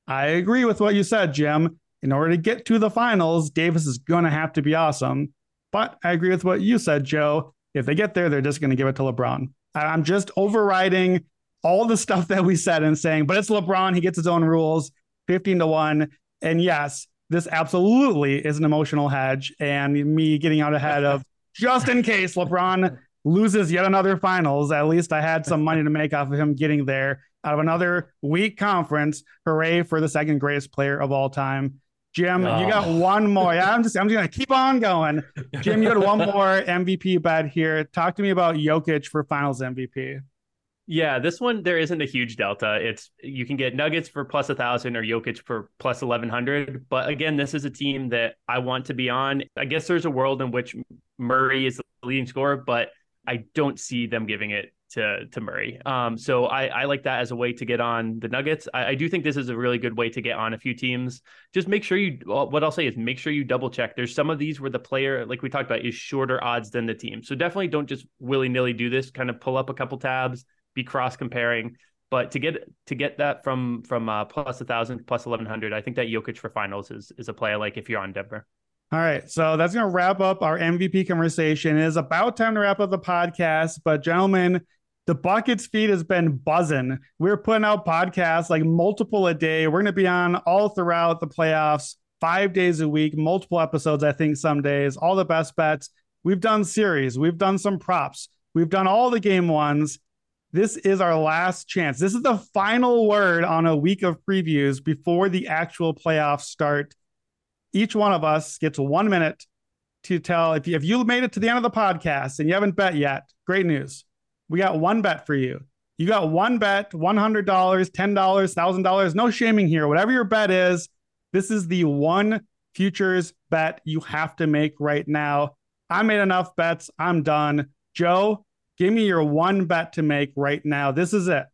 I agree with what you said, Jim. In order to get to the finals, Davis is going to have to be awesome. But I agree with what you said, Joe. If they get there, they're just going to give it to LeBron. I'm just overriding all the stuff that we said and saying, but it's LeBron. He gets his own rules, 15 to 1. And yes, this absolutely is an emotional hedge. And me getting out ahead of just in case LeBron loses yet another finals, at least I had some money to make off of him getting there out of another weak conference. Hooray for the second greatest player of all time. Jim, oh. you got one more. Yeah, I'm just I'm just gonna keep on going. Jim, you got one more MVP bet here. Talk to me about Jokic for finals MVP. Yeah, this one there isn't a huge delta. It's you can get Nuggets for plus a thousand or Jokic for plus eleven hundred. But again, this is a team that I want to be on. I guess there's a world in which Murray is the leading scorer, but I don't see them giving it to to Murray. Um, so I, I like that as a way to get on the Nuggets. I, I, do think this is a really good way to get on a few teams. Just make sure you. What I'll say is make sure you double check. There's some of these where the player, like we talked about, is shorter odds than the team. So definitely don't just willy nilly do this. Kind of pull up a couple tabs be cross comparing. But to get to get that from from uh, plus a thousand plus eleven hundred, I think that Jokic for finals is is a play I like if you're on Denver. All right, so that's going to wrap up our MVP conversation. It is about time to wrap up the podcast, but gentlemen, the buckets feed has been buzzing. We're putting out podcasts like multiple a day. We're going to be on all throughout the playoffs, five days a week, multiple episodes. I think some days, all the best bets. We've done series, we've done some props, we've done all the game ones. This is our last chance. This is the final word on a week of previews before the actual playoffs start. Each one of us gets one minute to tell if you, if you made it to the end of the podcast and you haven't bet yet, great news. We got one bet for you. You got one bet, $100, $10, $1,000. No shaming here. Whatever your bet is, this is the one futures bet you have to make right now. I made enough bets. I'm done. Joe, Give me your one bet to make right now. This is it.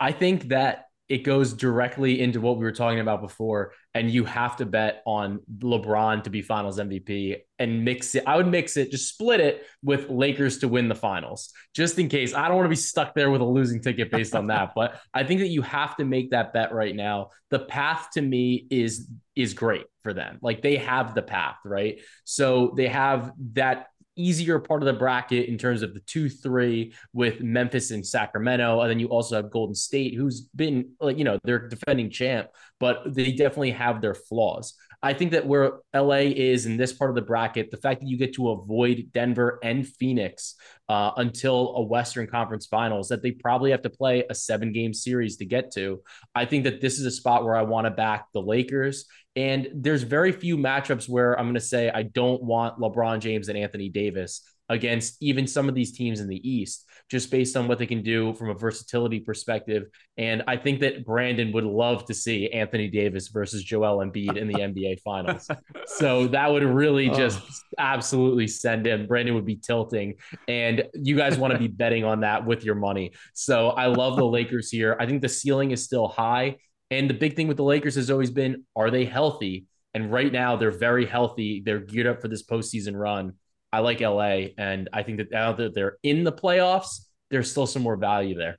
I think that it goes directly into what we were talking about before, and you have to bet on LeBron to be Finals MVP and mix it. I would mix it, just split it with Lakers to win the Finals, just in case. I don't want to be stuck there with a losing ticket based on that, but I think that you have to make that bet right now. The path to me is is great for them. Like they have the path, right? So they have that easier part of the bracket in terms of the two three with Memphis and Sacramento, and then you also have Golden State, who's been like you know they're defending champ, but they definitely have their flaws. I think that where LA is in this part of the bracket, the fact that you get to avoid Denver and Phoenix uh, until a Western Conference Finals, that they probably have to play a seven game series to get to. I think that this is a spot where I want to back the Lakers and there's very few matchups where I'm going to say I don't want LeBron James and Anthony Davis against even some of these teams in the East, just based on what they can do from a versatility perspective. And I think that Brandon would love to see Anthony Davis versus Joel Embiid in the NBA Finals. So that would really oh. just absolutely send him. Brandon would be tilting, and you guys want to be betting on that with your money. So I love the Lakers here. I think the ceiling is still high. And the big thing with the Lakers has always been are they healthy? And right now they're very healthy. They're geared up for this postseason run. I like LA. And I think that now that they're in the playoffs, there's still some more value there.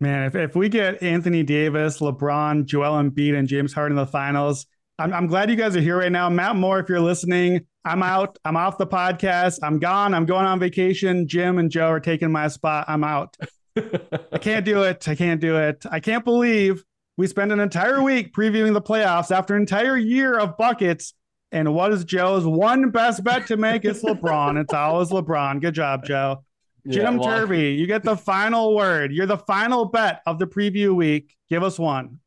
Man, if, if we get Anthony Davis, LeBron, Joel Embiid, and James Harden in the finals, I'm, I'm glad you guys are here right now. Matt Moore, if you're listening, I'm out. I'm off the podcast. I'm gone. I'm going on vacation. Jim and Joe are taking my spot. I'm out. I can't do it. I can't do it. I can't believe we spend an entire week previewing the playoffs after an entire year of buckets. And what is Joe's one best bet to make? It's LeBron. It's always LeBron. Good job, Joe. Yeah, Jim well, Turvey, you get the final word. You're the final bet of the preview week. Give us one.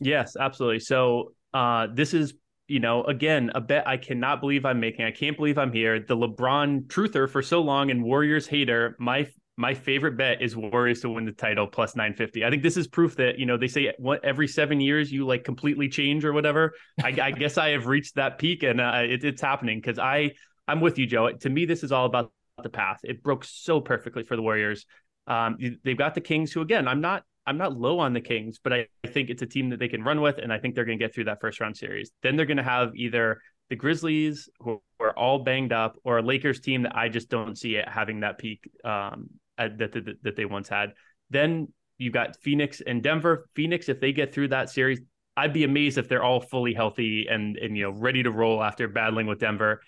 Yes, absolutely. So uh, this is, you know, again, a bet I cannot believe I'm making. I can't believe I'm here. The LeBron truther for so long and Warriors hater. My my favorite bet is Warriors to win the title plus 950. I think this is proof that, you know, they say what every seven years you like completely change or whatever. I, I guess I have reached that peak and uh, it, it's happening because I, I'm with you, Joe. To me, this is all about the path. It broke so perfectly for the Warriors. Um, they've got the Kings, who again, I'm not I'm not low on the Kings, but I, I think it's a team that they can run with, and I think they're going to get through that first round series. Then they're going to have either the Grizzlies, who are all banged up, or a Lakers team that I just don't see it having that peak um, Uh, that, that that they once had. Then you got Phoenix and Denver. Phoenix, if they get through that series, I'd be amazed if they're all fully healthy and and you know ready to roll after battling with Denver.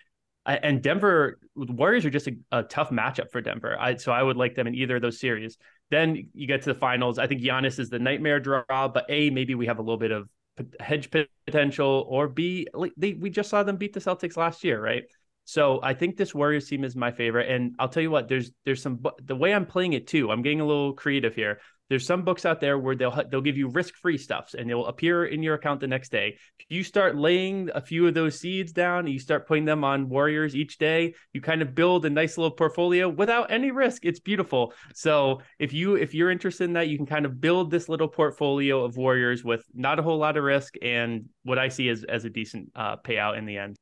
And Denver Warriors are just a, a tough matchup for Denver. I, so I would like them in either of those series. Then you get to the finals. I think Giannis is the nightmare draw, but a maybe we have a little bit of hedge potential, or b like they, we just saw them beat the Celtics last year, right? So I think this Warriors team is my favorite, and I'll tell you what. There's there's some the way I'm playing it too. I'm getting a little creative here. There's some books out there where they'll they'll give you risk free stuffs, and they'll appear in your account the next day. If you start laying a few of those seeds down, and you start putting them on Warriors each day, you kind of build a nice little portfolio without any risk. It's beautiful. So if you if you're interested in that, you can kind of build this little portfolio of Warriors with not a whole lot of risk and what I see as as a decent uh, payout in the end.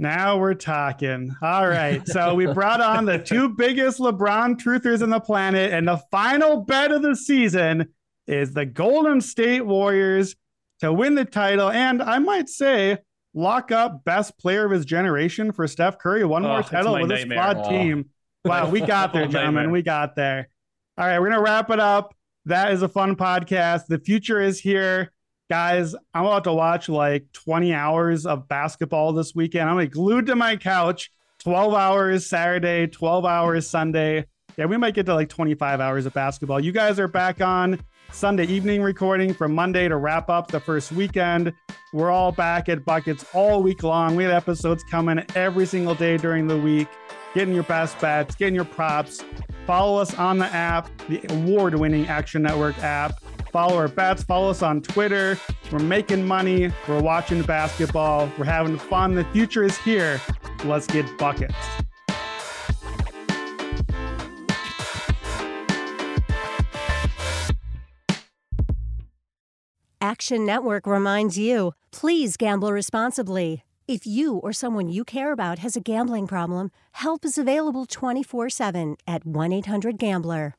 Now we're talking. All right. So we brought on the two biggest LeBron truthers on the planet, and the final bet of the season is the Golden State Warriors to win the title. And I might say, lock up best player of his generation for Steph Curry. One more oh, title with a squad oh. team. Wow, we got there, gentlemen. We got there. All right, we're gonna wrap it up. That is a fun podcast. The future is here guys, I'm about to watch like 20 hours of basketball this weekend. I'm like glued to my couch, 12 hours Saturday, 12 hours Sunday. Yeah, we might get to like 25 hours of basketball. You guys are back on Sunday evening recording from Monday to wrap up the first weekend. We're all back at Buckets all week long. We have episodes coming every single day during the week. Getting your best bets, getting your props. Follow us on the app, the award winning Action Network app. Follow our bets. Follow us on Twitter. We're making money. We're watching basketball. We're having fun. The future is here. Let's get buckets. Action Network reminds you please gamble responsibly. If you or someone you care about has a gambling problem, help is available 24 7 at 1 800 Gambler.